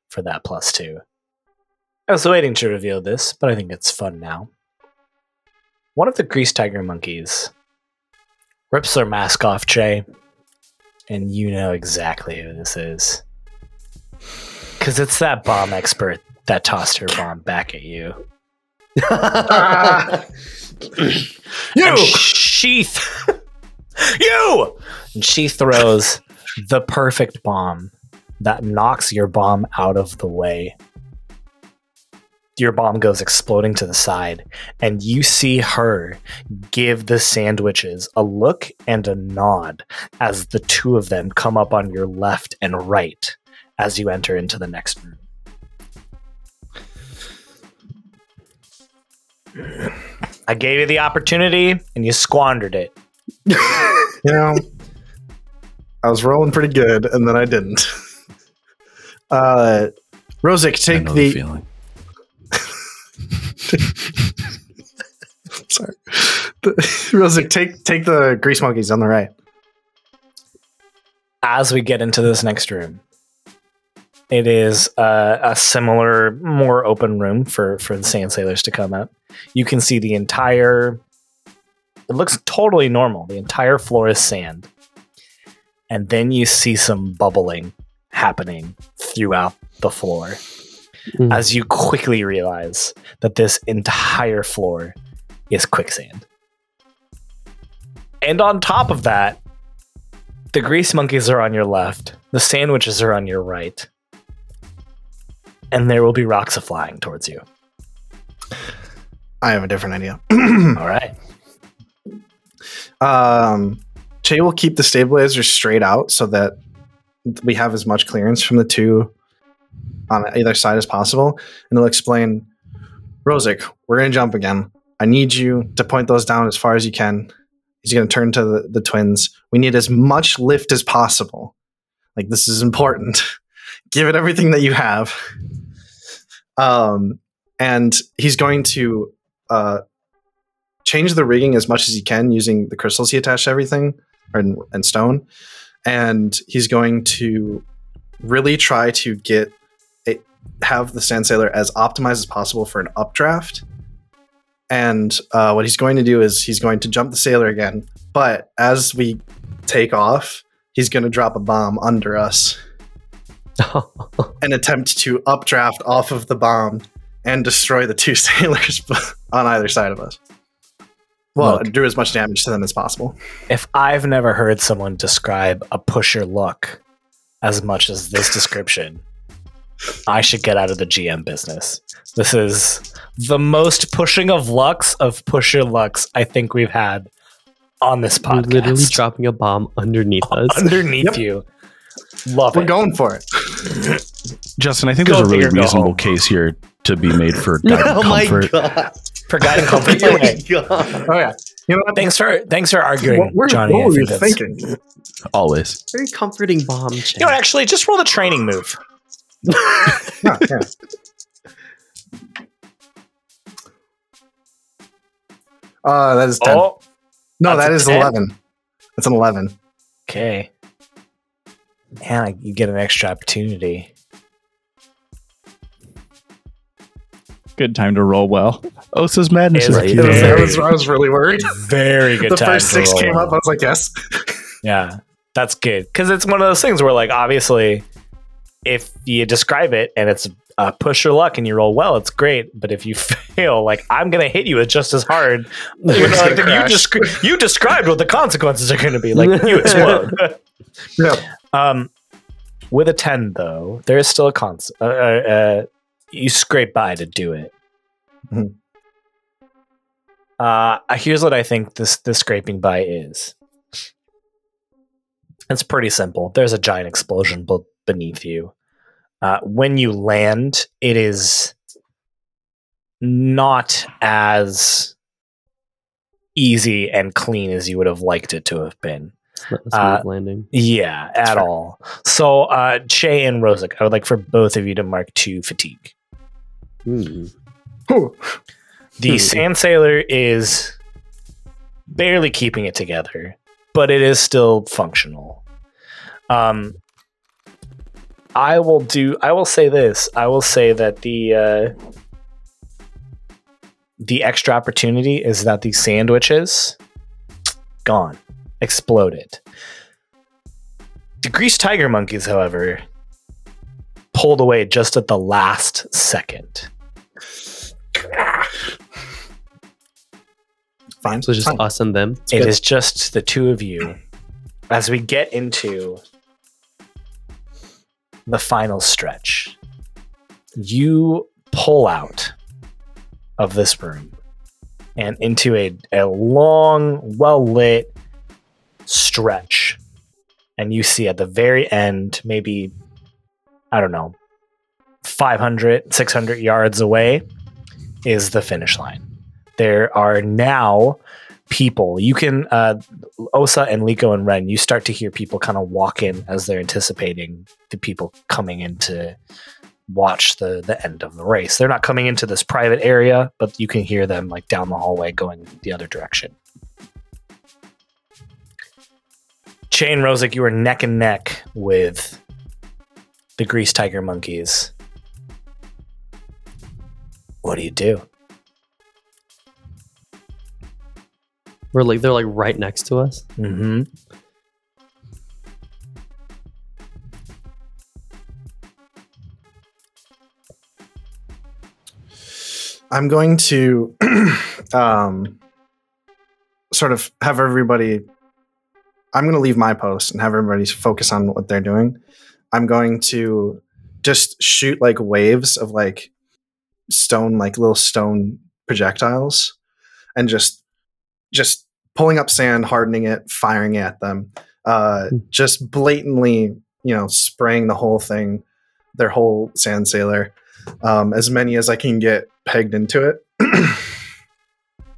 for that plus two. I was waiting to reveal this, but I think it's fun now. One of the grease tiger monkeys rips their mask off, Che, and you know exactly who this is. Because it's that bomb expert that tossed her bomb back at you. [laughs]
You!
sheath [laughs] you and she throws the perfect bomb that knocks your bomb out of the way your bomb goes exploding to the side and you see her give the sandwiches a look and a nod as the two of them come up on your left and right as you enter into the next room I gave you the opportunity and you squandered it. [laughs]
you know, I was rolling pretty good, and then I didn't. [laughs] Uh, Rosic,
I
take
know
the.
feeling. [laughs]
sorry, the, Rosic, take take the grease monkeys on the right.
As we get into this next room, it is uh, a similar, more open room for for the sand sailors to come up. You can see the entire. It looks totally normal. The entire floor is sand, and then you see some bubbling happening throughout the floor.
Mm.
as you quickly realize that this entire floor is quicksand. And on top of that, the grease monkeys are on your left, the sandwiches are on your right, and there will be rocks flying towards you.
I have a different idea. [clears throat]
All right.
um, Che will keep the stabilizer straight out so that we have as much clearance from the two on either side as possible. And he'll explain, Rosic, we're going to jump again. I need you to point those down as far as you can. He's going to turn to the, the twins. We need as much lift as possible. Like, this is important. [laughs] Give it everything that you have. Um, and he's going to uh, change the rigging as much as he can using the crystals he attached to everything and, and stone. And he's going to really try to get it, have the sand sailor as optimized as possible for an updraft. And uh, what he's going to do is he's going to jump the sailor again. But as we take off, he's going to drop a bomb under us [laughs] and attempt to updraft off of the bomb and destroy the two [laughs] sailors [laughs] on either side of us. Well,
Look.
do as much damage to them as possible.
If I've never heard someone describe a pusher luck as much as this description, I should get out of the GM business. This is the most pushing of lucks of pusher lucks I think we've had on this
You're
podcast.
literally dropping a bomb underneath [laughs] us.
underneath
Yep.
you. Love
We're
it.
going for it.
Justin, I think
Go
there's a really
big or go
reasonable
home.
case here to be made for [laughs] guiding
oh my
comfort.
god!
For guiding [laughs] comfort.
Oh my god!
Oh yeah. You know what?
Thanks for thanks for arguing,
What, were-
Johnny.
what were you thinking?
Always.
Very comforting bomb.
You know? Actually, just roll the training move. [laughs]
Yeah, yeah. Uh, that is ten.
Oh,
no,
that's
that
a
is
10?
eleven. That's an eleven.
okay. And you get an extra opportunity.
Good time to roll well.
Osa's madness
Is
is
it?
cute.
Was- I, was, I was really worried.
Very good
the
time.
first
to
six
roll.
came up. I was like, yes.
Yeah, that's good because it's one of those things where, like, obviously, if you describe it and it's uh, push your luck and you roll well, it's great. But if you [laughs] fail, like, I'm gonna hit you with just as hard. Even though, like, you, descri- you described what the consequences are going to be. Like, you [laughs] explode.
Yeah.
Um, with a ten, though, there is still a cons. Uh, uh, uh, you scrape by to do it.
Mhm.
Uh, here's what I think this this scraping by is. It's pretty simple. There's a giant explosion be- beneath you. Uh, when you land, it is not as easy and clean as you would have liked it to have been.
It's not a smooth
Uh,
landing.
Yeah, at
fair.
all. So, uh, Che and Rosic, I would like for both of you to mark two fatigue.
Hmm.
The
Hmm.
Sand Sailor is barely keeping it together, but it is still functional. Um, I will do. I will say this. I will say that the uh, the extra opportunity is that the sandwiches gone, exploded. The greased tiger monkeys, however, pulled away just at the last second.
Fine.
So it's just
fine.
us and them.
It
good.
is just the two of you as we get into the final stretch. You pull out of this room and into a, a long, well lit stretch. And you see at the very end, maybe, I don't know, 500, 600 yards away, is the finish line. There are now people. You can uh, Osa and Leeko and Ren. You start to hear people kind of walk in as they're anticipating the people coming in to watch the the end of the race. They're not coming into this private area, but you can hear them like down the hallway going the other direction. Chain Rosic, you are neck and neck with the Grease Tiger Monkeys. What do you do?
We're like they're like right next to us.
Mm-hmm.
I'm going to [clears throat] um, sort of have everybody. I'm going to leave my post and have everybody focus on what they're doing. I'm going to just shoot like waves of like stone, like little stone projectiles, and just just pulling up sand, hardening it, firing at them, uh,
Hmm.
just blatantly, you know, spraying the whole thing, their whole sand sailor, um, as many as I can get pegged into it. [clears throat]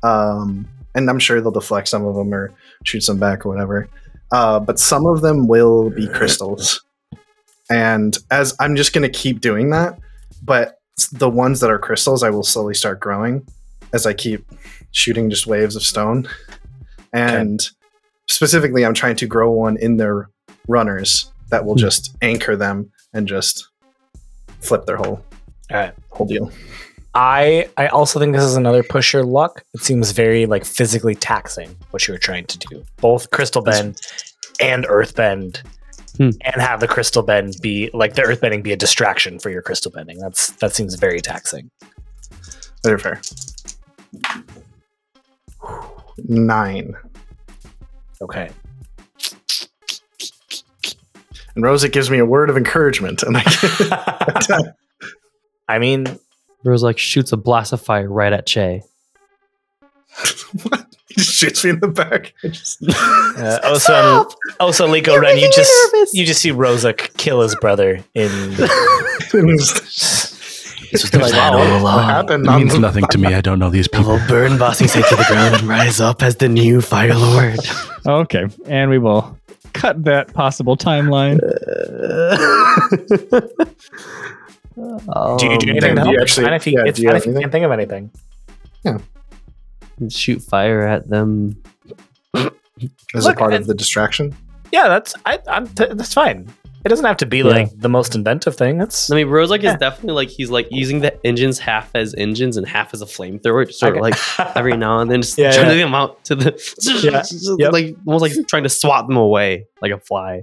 um, and I'm sure they'll deflect some of them or shoot some back or whatever. Uh, but some of them will be crystals. And as I'm just going to keep doing that, but the ones that are crystals, I will slowly start growing as I keep shooting just waves of stone. And specifically, I'm trying to grow one in their runners that will
Hmm.
just anchor them and just flip their whole
right.
whole deal.
I I also think this is another push your luck. It seems very like physically taxing what you were trying to do. Both crystal bend and earth bend.
Hmm.
And have the crystal bend be like the earth bending be a distraction for your crystal bending. That's that seems very taxing.
Very fair. Nine.
Okay.
And Rosa gives me a word of encouragement, and I [laughs]
I mean,
Rosic shoots a blast of fire right at Che. [laughs]
what? He just shoots me in the back. I just- [laughs]
Uh, also, also, Leeko Ren, you just you just see Rosic kill his brother in. [laughs]
This was the
Like,
plan
wow,
all
what
along.
happened?
It means nothing to me. I don't know these
I
people.
will burn Bossing's head to the ground and rise up as the new Fire Lord.
Okay, and we will cut that possible timeline. [laughs]
Do you do anything to
do
help?
you
It's
actually-
fine if you,
yeah,
it's
do you
fine if you
anything?
can't think of anything.
Shoot fire at them. [coughs]
As
Look,
a part
and-
of the distraction.
Yeah, that's I, I'm t- that's fine. It doesn't have to be like the most inventive thing. It's
I mean, Rosic
Yeah.
is definitely like he's like using the engines half as engines and half as a flamethrower, just sort of like [laughs] every now and then just
Yeah,
turning
yeah.
them out to the
Yeah, [laughs] yep.
like almost like trying to swat them away like a fly.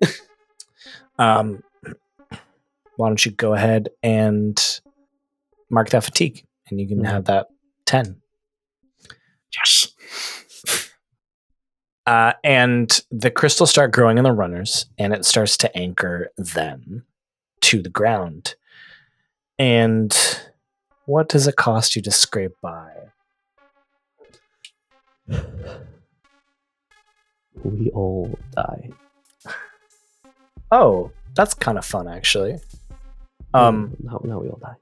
[laughs]
um, why don't you go ahead and mark that fatigue, and you can
Mhm.
have that ten.
Yes.
Uh, and the crystals start growing in the runners, and it starts to anchor them to the ground. And what does it cost you to scrape by?
We all die.
Oh, that's kind of fun, actually. Um,
no, no, we all die.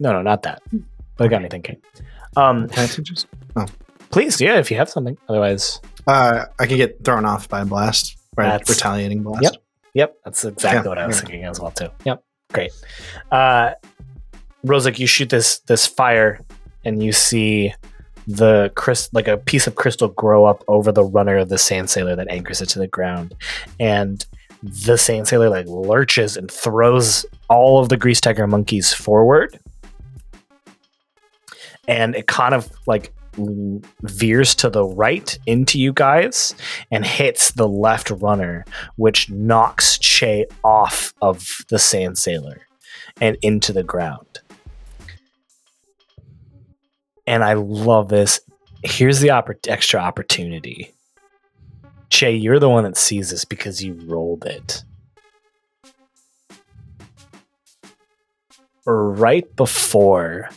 no, no, not that. But I got me Kate? Um,
Can I just?
please, yeah, if you have something. Otherwise,
Uh, I can get thrown off by a blast. Right, retaliating blast.
Yep. Yep, that's exactly
Yeah,
what I was
yeah.
thinking as well too. Yep, great. Uh, Rosic, you shoot this this fire, and you see the crystal, like a piece of crystal, grow up over the runner of the sand sailor that anchors it to the ground, and the sand sailor like lurches and throws all of the grease tiger monkeys forward, and it kind of like veers to the right into you guys and hits the left runner which knocks Che off of the sand sailor and into the ground. And I love this. Here's the extra opportunity. Che, you're the one that sees this because you rolled it. Right before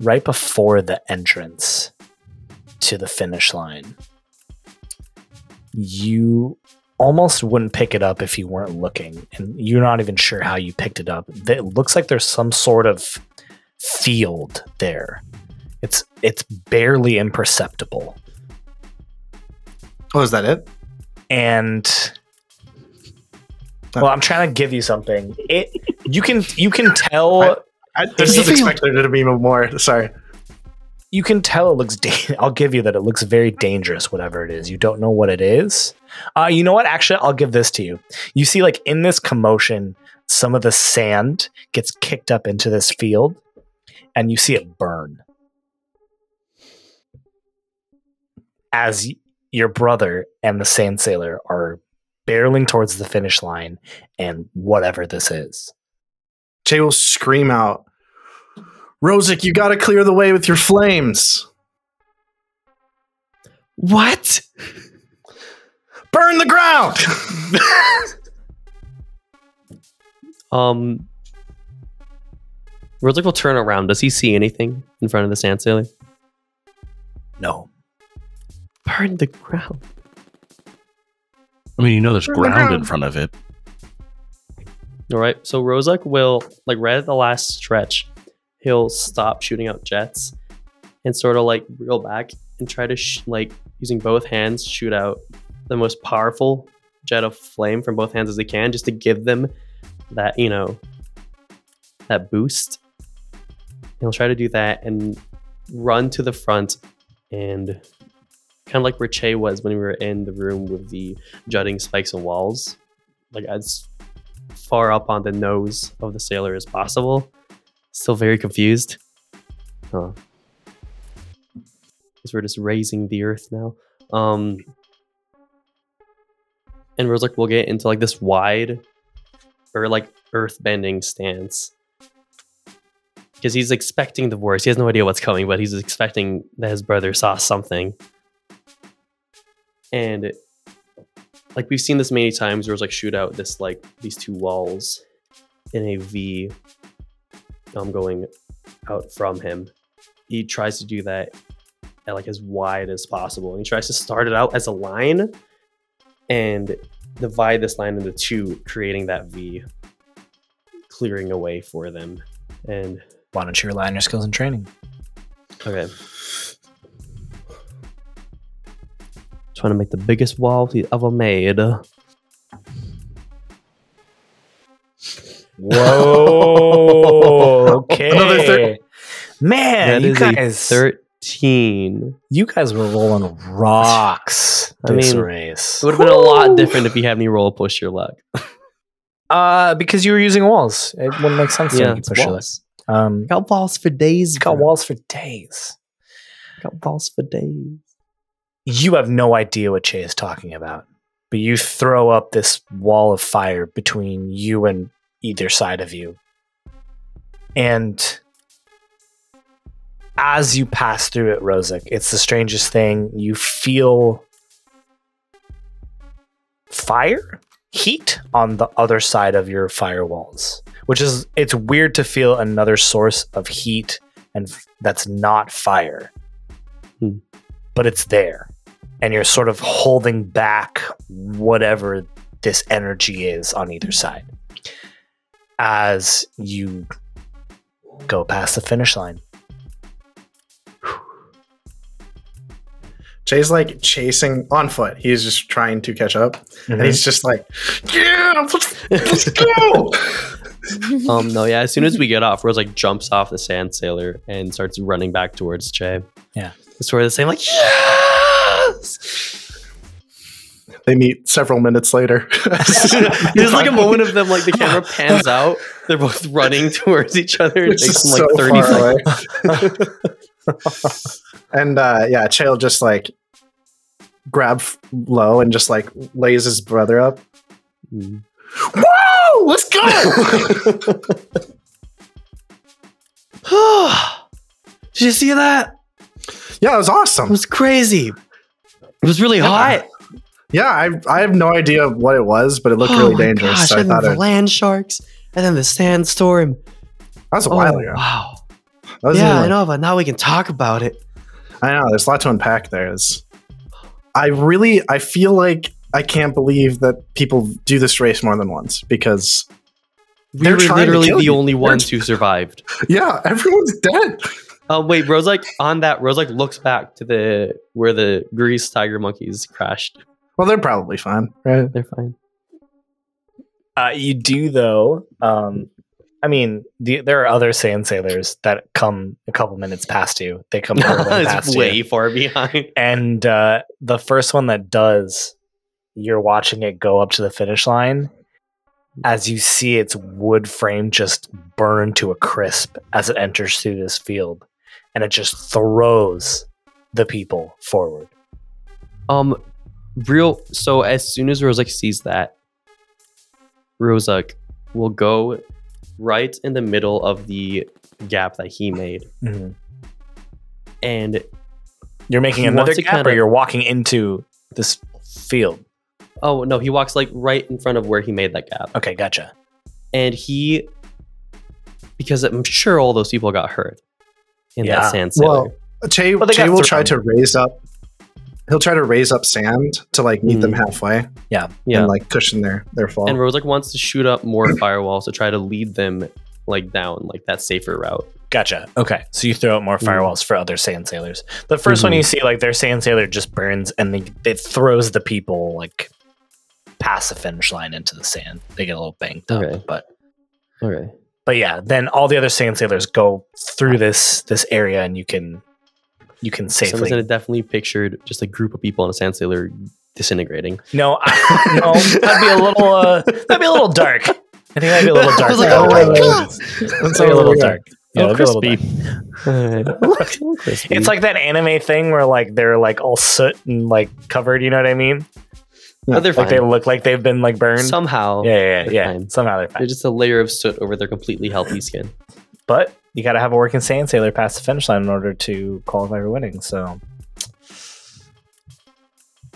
right before the entrance to the finish line you almost wouldn't pick it up if you weren't looking and you're not even sure how you picked it up. It looks like there's some sort of field there. It's it's barely imperceptible.
Oh, is that it?
and well i'm trying to give you something. It you can you can tell
I- just expected there to be more. Sorry.
you can tell it looks da- [laughs] i'll give you that it looks very dangerous whatever it is. You don't know what it is. Uh, you know what? Actually i'll give this to you. You see like in this commotion some of the sand gets kicked up into this field and you see it burn. As your brother and the sand sailor are barreling towards the finish line and whatever this is
Jay will scream out, Rosic, you got to clear the way with your flames.
What?
Burn the ground. [laughs]
Um, Rosic will turn around. Does he see anything in front of the sand sailor?
no
Burn the ground.
I mean, you know, there's
Burn the
ground in front of it.
All right. So Rosic will, like, right at the last stretch, he'll stop shooting out jets and sort of like reel back and try to, sh- like, using both hands, shoot out the most powerful jet of flame from both hands as he can, just to give them that, you know, that boost. He'll try to do that and run to the front and kind of like where Che was when we were in the room with the jutting spikes and walls, like as far up on the nose of the sailor as possible. Still very confused. Huh. Because we're just raising the earth now. Um, and Rosic will get into like this wide or like earth bending stance. Because he's expecting the worst. He has no idea what's coming, but he's expecting that his brother saw something. And like we've seen this many times where it's like shoot out this like these two walls in a V um going out from him. He tries to do that at like as wide as possible. And he tries to start it out as a line and divide this line into two, creating that V, clearing a way for them. And
Why don't you rely on your skills and training?
okay. Trying to make the biggest wall he ever made.
Whoa. [laughs] okay.
Another thir-
Man,
That
you
is a
guys,
13.
you guys were rolling rocks [laughs]
I
this
mean,
race.
It would have been a lot different if you had me roll push your luck.
Uh, because you were using walls. It wouldn't make sense to
Yeah,
make you
it's
push your
walls.
luck. Um,
Got balls for days.
got
bro.
walls for days.
Got balls for days.
You have no idea what Che is talking about, but you throw up this wall of fire between you and either side of you. And as you pass through it, Rosic, it's the strangest thing. You feel fire, heat on the other side of your firewalls, which is it's weird to feel another source of heat and f- that's not fire.
Hmm.
But it's there. And you're sort of holding back whatever this energy is on either side as you go past the finish line.
Jay's like chasing on foot. He's just trying to catch up, and he's just like, "Yeah, let's, let's go!" [laughs]
Um, no, yeah. As soon as we get off, Rosic jumps off the sand sailor and starts running back towards Jay.
Yeah.
It's sort of the same, like yes.
They meet several minutes later. [laughs]
There's like a moment of them, like the camera [laughs] pans out. They're both running towards each other. It takes them like
so
30
far
seconds. [laughs]
and uh, yeah, Chael just like grab low and just like lays his brother up.
Mm.
Whoa! Let's go! [sighs]
Did you see that?
yeah, it was awesome.
It was crazy. It was really
Yeah.
hot.
Yeah, I I have no idea what it was, but it looked
oh
really dangerous.
Gosh,
so I
and
thought
the
it,
land sharks, and then the sandstorm.
that was a
Oh,
while ago.
wow. Yeah, I know, but now we can talk about it.
I know. There's a lot to unpack there. It's- I really, I feel like I can't believe that people do this race more than once because,
We
They're
were literally the
you.
only ones who survived. [laughs]
yeah, everyone's dead.
Um, wait, Rosic on that. Rosic looks back to the where the grease tiger monkeys crashed.
Well, they're probably fine, right?
They're fine.
Uh, you do though. Um, I mean, the, there are other sand sailors that come a couple minutes past you. They come [laughs] hurtling past
it's way
you,
far behind.
and uh, the first one that does, you're watching it go up to the finish line. As you see its wood frame just burn to a crisp as it enters through this field, and it just throws the people forward.
Um, real. So as soon as Rosic sees that, Rosic will go right in the middle of the gap that he made, and
You're making another gap, or
kinda-
you're walking into this field.
oh no, he walks like right in front of where he made that gap,
Okay, gotcha.
and he, because I'm sure all those people got hurt in
Yeah.
that sand sailor.
Well, Che,
Well,
che will try to raise up. He'll try to raise up sand to like meet them
Mm.
halfway
yeah,
and like cushion their their fall.
and Rosic wants to shoot up more firewalls to try to lead them like down like that safer route.
Gotcha. Okay. So you throw out more
Mm.
firewalls for other sand sailors. The 1st one
Mhm.
you see, like their sand sailor just burns and they, it throws the people like past the finish line into the sand. They get a little banged up.
Okay.
But
Okay.
But yeah, then all the other sand sailors go through this this area and you can you can
Someone's
safely
gonna definitely pictured just a group of people on a sand sailor disintegrating.
No, I, [laughs] no, that'd be a little uh, that'd be a little dark. I think that'd be a little dark. [laughs]
I was like,
oh my
God.
That'd a little dark. Yeah,
Oh,
a little
crispy.
dark. [laughs] It's like that anime thing where like they're like all soot and like covered. You know what I mean?
But they're
Like they look like they've been like burned.
Somehow,
yeah, yeah, yeah.
they're
yeah.
fine.
Somehow they're
they're just a layer of soot over their completely healthy skin.
But you got to have a working sand sailor past the finish line in order to qualify for winning. So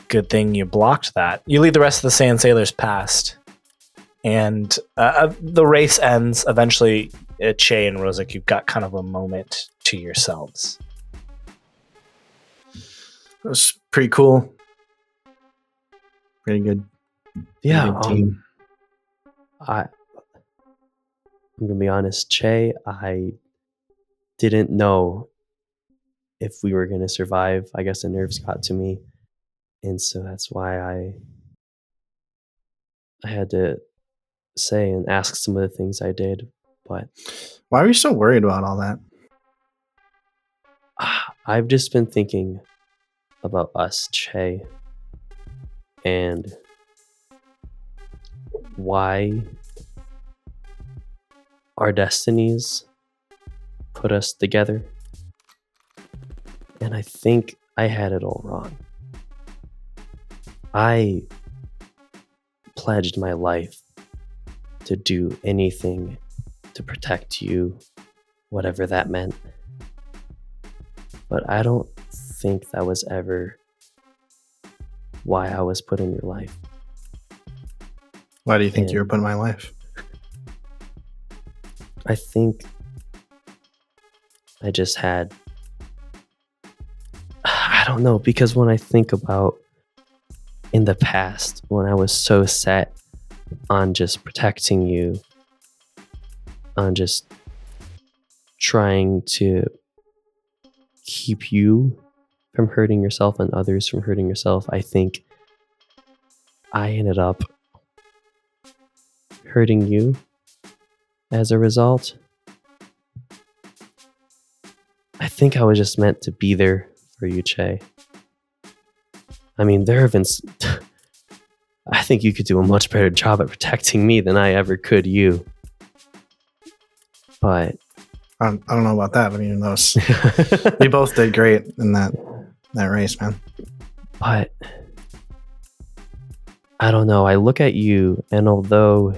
good thing you blocked that. You lead the rest of the sand sailors past, and uh, uh, the race ends. Eventually, uh, Che and Rosic, you've got kind of a moment to yourselves.
It was pretty cool. Pretty good.
Yeah,
pretty good
um. I I'm gonna be honest, Che, I didn't know if we were gonna survive. I guess the nerves got to me. And so that's why I I had to say and ask some of the things I did. But
Why are you so worried about all that? [sighs]
I've just been thinking about us, Che, and why our destinies put us together. And I think I had it all wrong. I pledged my life to do anything to protect you, whatever that meant. But I don't think that was ever why I was put in your life.
Why do you think
Yeah.
you were put in my life?
I think I just had. [sighs] I don't know, because when I think about in the past, when I was so set on just protecting you, on just trying to keep you from hurting yourself and others from hurting yourself, I think I ended up hurting you as a result. I think I was just meant to be there for you, Che. I mean, there have been. [laughs] I think you could do a much better job at protecting me than I ever could you. But.
I don't, I don't know about that. I mean, those we [laughs] both did great in that that race, man.
but I don't know. I look at you, and although,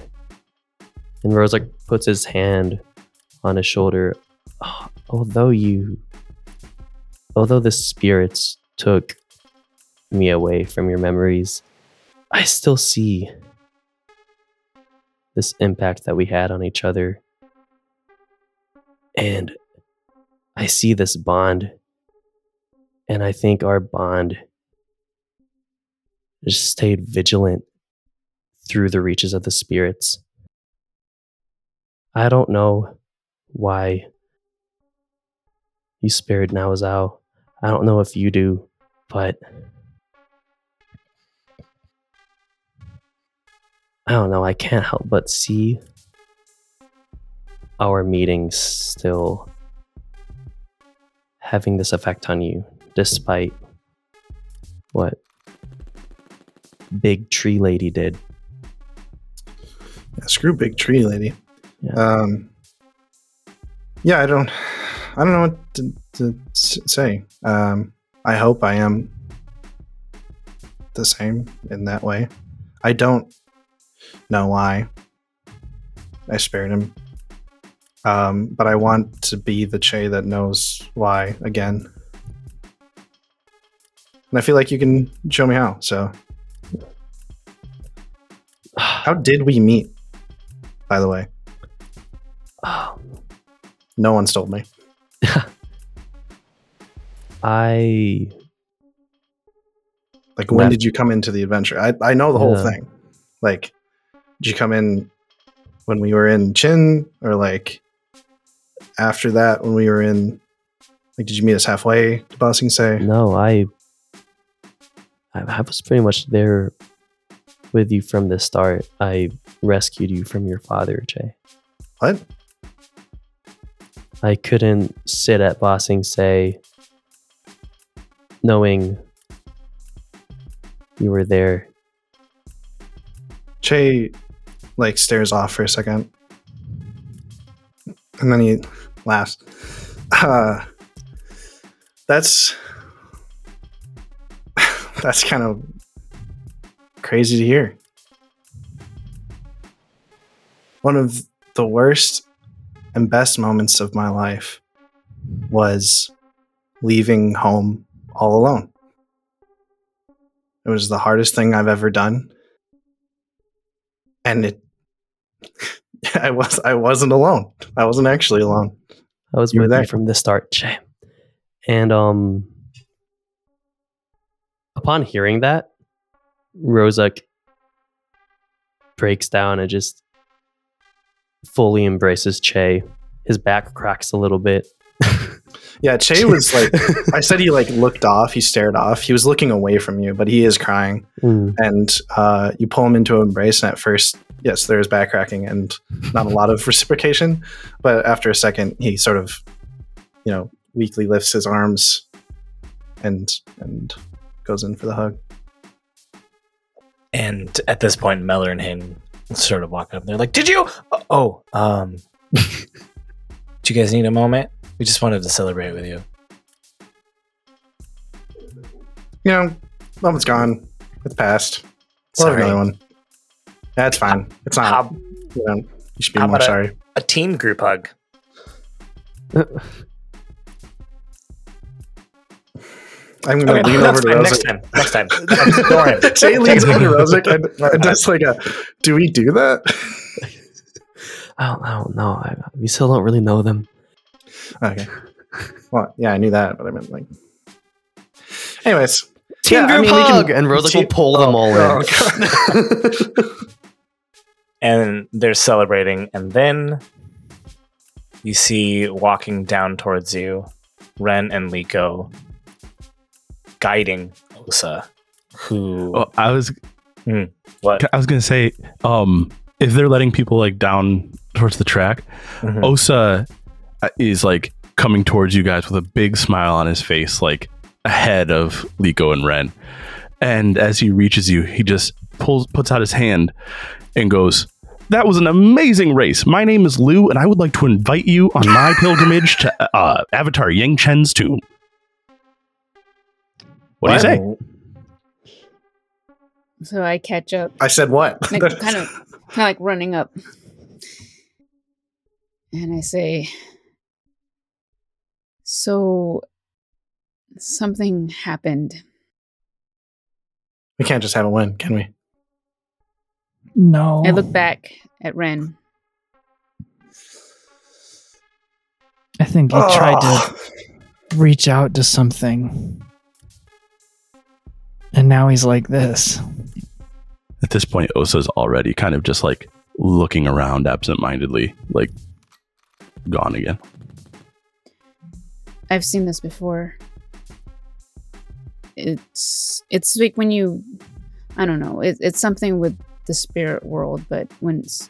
and Rosic puts his hand on his shoulder, [sighs] although you, although the spirits took me away from your memories, I still see this impact that we had on each other, and I see this bond, and I think our bond just stayed vigilant through the reaches of the spirits. I don't know why you spared Now Zhao. I don't know if you do, but I don't know. I can't help but see our meetings still having this effect on you, despite what Big Tree Lady did.
Yeah, screw big tree lady.
Yeah.
Um, yeah, I don't, I don't know what to, to say. Um, I hope I am the same in that way. I don't know why I spared him, um, but I want to be the Che that knows why again. And I feel like you can show me how. So, [sighs] how did we meet? By the way,
Um, [sighs]
no one's told me. [laughs]
I
Like, when
Left-
did you come into the adventure? I, I know the whole
Yeah.
thing. Like, did you come in when we were in Chin, or like after that when we were in? Like, did you meet us halfway to Ba Sing Se?
no, I, I I was pretty much there with you from the start. I rescued you from your father, Jay.
What?
I couldn't sit at Ba Sing Se knowing you were there.
Che like stares off for a second, and then he laughs. Uh, that's that's kind of crazy to hear. One of the worst and best moments of my life was leaving home all alone. It was the hardest thing I've ever done and it [laughs] I was I wasn't alone. I wasn't actually alone.
I was
You
with you from the start, Jay. And um Upon hearing that, Rosic breaks down and just fully embraces Che. His back cracks a little bit. [laughs]
Yeah, Che was like, I said he like looked off, he stared off. He was looking away from you, but he is crying.
Mm.
And uh, you pull him into an embrace, and at first, yes, there's back cracking and not a lot of [laughs] reciprocation. But after a second, he sort of, you know, weakly lifts his arms and and goes in for the hug.
And at this point, Meller and him sort of walk up. They're like, "Did you? Oh, um, [laughs] do you guys need a moment? We just wanted to celebrate with you."
You know, moment's gone. It's past. We'll have
Sorry.
another one. That's fine. It's not.
How,
you, know, you should be
how
more
about a-
sorry.
a team group hug. [laughs]
I'm gonna
Okay,
lean over
that's
to
fine.
Rosa.
Next time. Next time. Don't.
Jay leans over to Rosic and, [laughs] and does like a, do we do that? [laughs]
I don't, I don't know. I, we still don't really know them.
Okay. Well, yeah, I knew that, but I meant like. Anyways,
Team
Yeah, I
group
mean, we can-
hug, and Rosic will
Team-
pull them oh, all
oh,
in. [laughs]
and they're celebrating and then you see walking down towards you ren and Leeko guiding osa who
Oh, I was
what
I was gonna say, um, if they're letting people like down towards the track,
Mhm.
Osa uh, is like coming towards you guys with a big smile on his face, like ahead of Leeko and Ren. And as he reaches you, he just pulls, puts out his hand, and goes, "That was an amazing race. My name is Lou, and I would like to invite you on my [laughs] pilgrimage to uh, Avatar Yang Chen's tomb." What do you say?
So I catch up,
I said what? [laughs]
like kind of, kind of like running up, and I say, "So something happened."
we can't just have a win, can we?
No.
I look back at Ren.
I think he tried to ah. reach out to something. And now he's like this.
At this point, Osa's already kind of just like looking around absentmindedly, like gone again.
I've seen this before. It's it's like when you, I don't know. It, it's something with the spirit world, but when it's,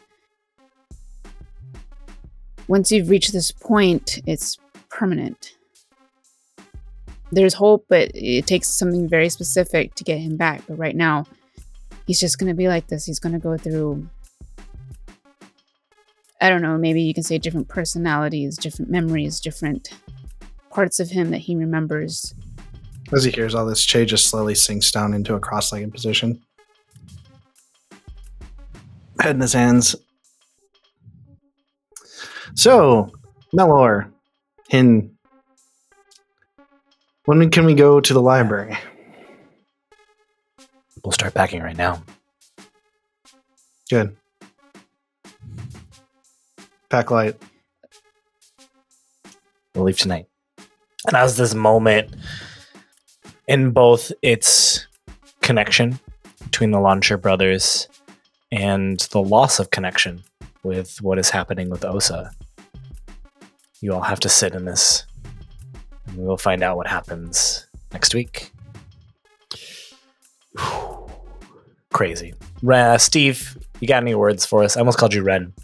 once you've reached this point, it's permanent. There's hope, but it takes something very specific to get him back. But right now, he's just gonna be like this. He's gonna go through. I don't know. Maybe you can say different personalities, different memories, different parts of him that he remembers.
As he hears all this, Che just slowly sinks down into a cross-legged position. Head in his hands. So, Melor, Hin, when can we go to the library?
we'll start packing right now
Good. Pack light.
we'll leave tonight and as this moment in both its connection between the Lonshur brothers and the loss of connection with what is happening with osa you all have to sit in this and we will find out what happens next week crazy Ren, uh, steve you got any words for us i almost called you ren [laughs]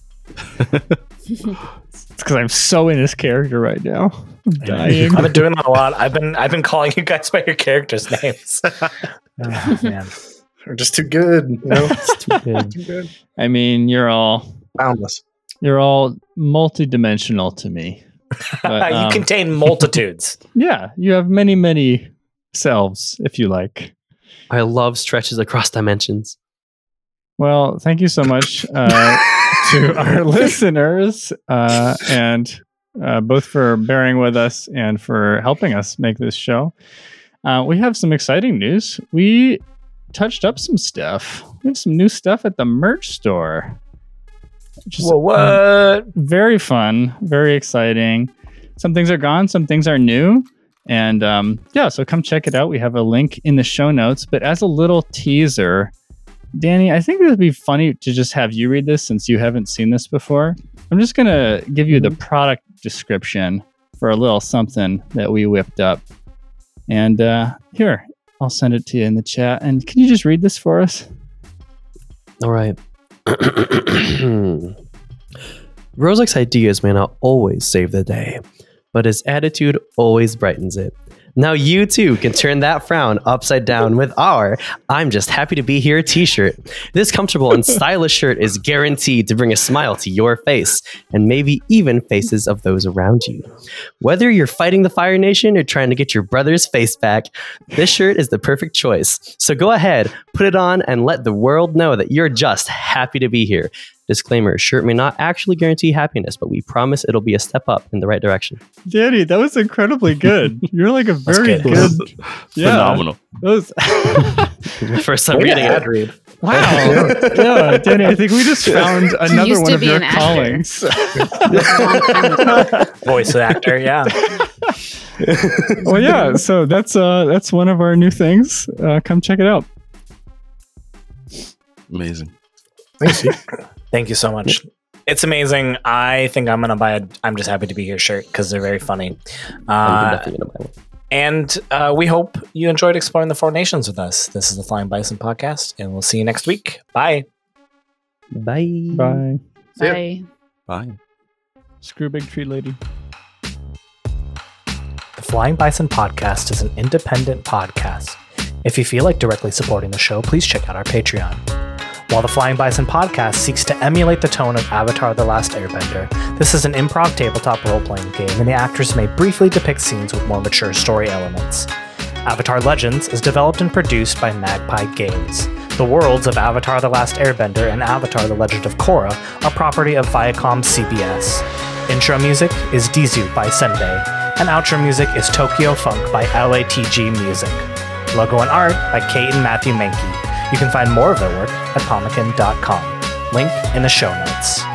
It's because I'm so in his character right now. I'm dying.
I've been doing that a lot. I've been I've been calling you guys by your characters' names. Oh, [laughs] man.
We're just too good, you know? [laughs]
Yeah.
too good.
I mean, you're all
Boundless.
you're all multidimensional to me. [laughs] But,
you
um,
contain multitudes. [laughs]
Yeah, you have many, many selves, if you like.
I love stretches across dimensions.
Well, thank you so much uh, [laughs] to our listeners, uh, and uh, both for bearing with us and for helping us make this show. Uh, we have some exciting news. We touched up some stuff. We have some new stuff at the merch store. Which is,
Well,
um,
what?
very fun, very exciting. Some things are gone, some things are new. And um, yeah, so come check it out. We have a link in the show notes. But as a little teaser, Danny, I think it would be funny to just have you read this since you haven't seen this before. I'm just going to give you the product description for a little something that we whipped up. And uh, here, I'll send it to you in the chat. And can you just read this for us?
All right. Rosic's ideas may not always save the day, but his attitude always brightens it. Now you too can turn that frown upside down with our I'm just happy to be here t-shirt. This comfortable and [laughs] stylish shirt is guaranteed to bring a smile to your face and maybe even faces of those around you. Whether you're fighting the Fire Nation or trying to get your brother's face back, this shirt is the perfect choice. So go ahead, put it on and let the world know that you're just happy to be here. Disclaimer shirt may not actually guarantee happiness, but we promise it'll be a step up in the right direction.
Danny, that was incredibly good. [laughs] You're like a very
good.
good. [laughs] Yeah,
Phenomenal.
that was- [laughs]
First time
Way to
reading
ad
it.
read.
wow. yeah, Danny, I think we just found another
used
one
to
of
be
your
an actor.
callings.
Voice actor, yeah.
well, yeah. So that's uh that's one of our new things. Uh, come check it out.
Amazing.
Thanks, [laughs]
Thank you so much. It's amazing. I think I'm gonna buy a I'm just happy to be here shirt because they're very funny. Uh,
definitely gonna buy one.
and uh, we hope you enjoyed exploring the Four Nations with us. This is the Flying Bison podcast, and we'll see you next week. Bye.
Bye.
Bye.
Bye.
Bye.
Screw big tree lady.
The Flying Bison podcast is an independent podcast. If you feel like directly supporting the show, please check out our Patreon. While the Flying Bison podcast seeks to emulate the tone of Avatar The Last Airbender, this is an improv tabletop role playing game, and the actors may briefly depict scenes with more mature story elements. Avatar Legends is developed and produced by Magpie Games. The worlds of Avatar The Last Airbender and Avatar The Legend of Korra are property of Viacom CBS. Intro music is Dizu by Senbei, and outro music is Tokyo Funk by LATG Music. Logo and art by Cate and Matthew Mahnke. You can find more of their work at pomekin.com. Link in the show notes.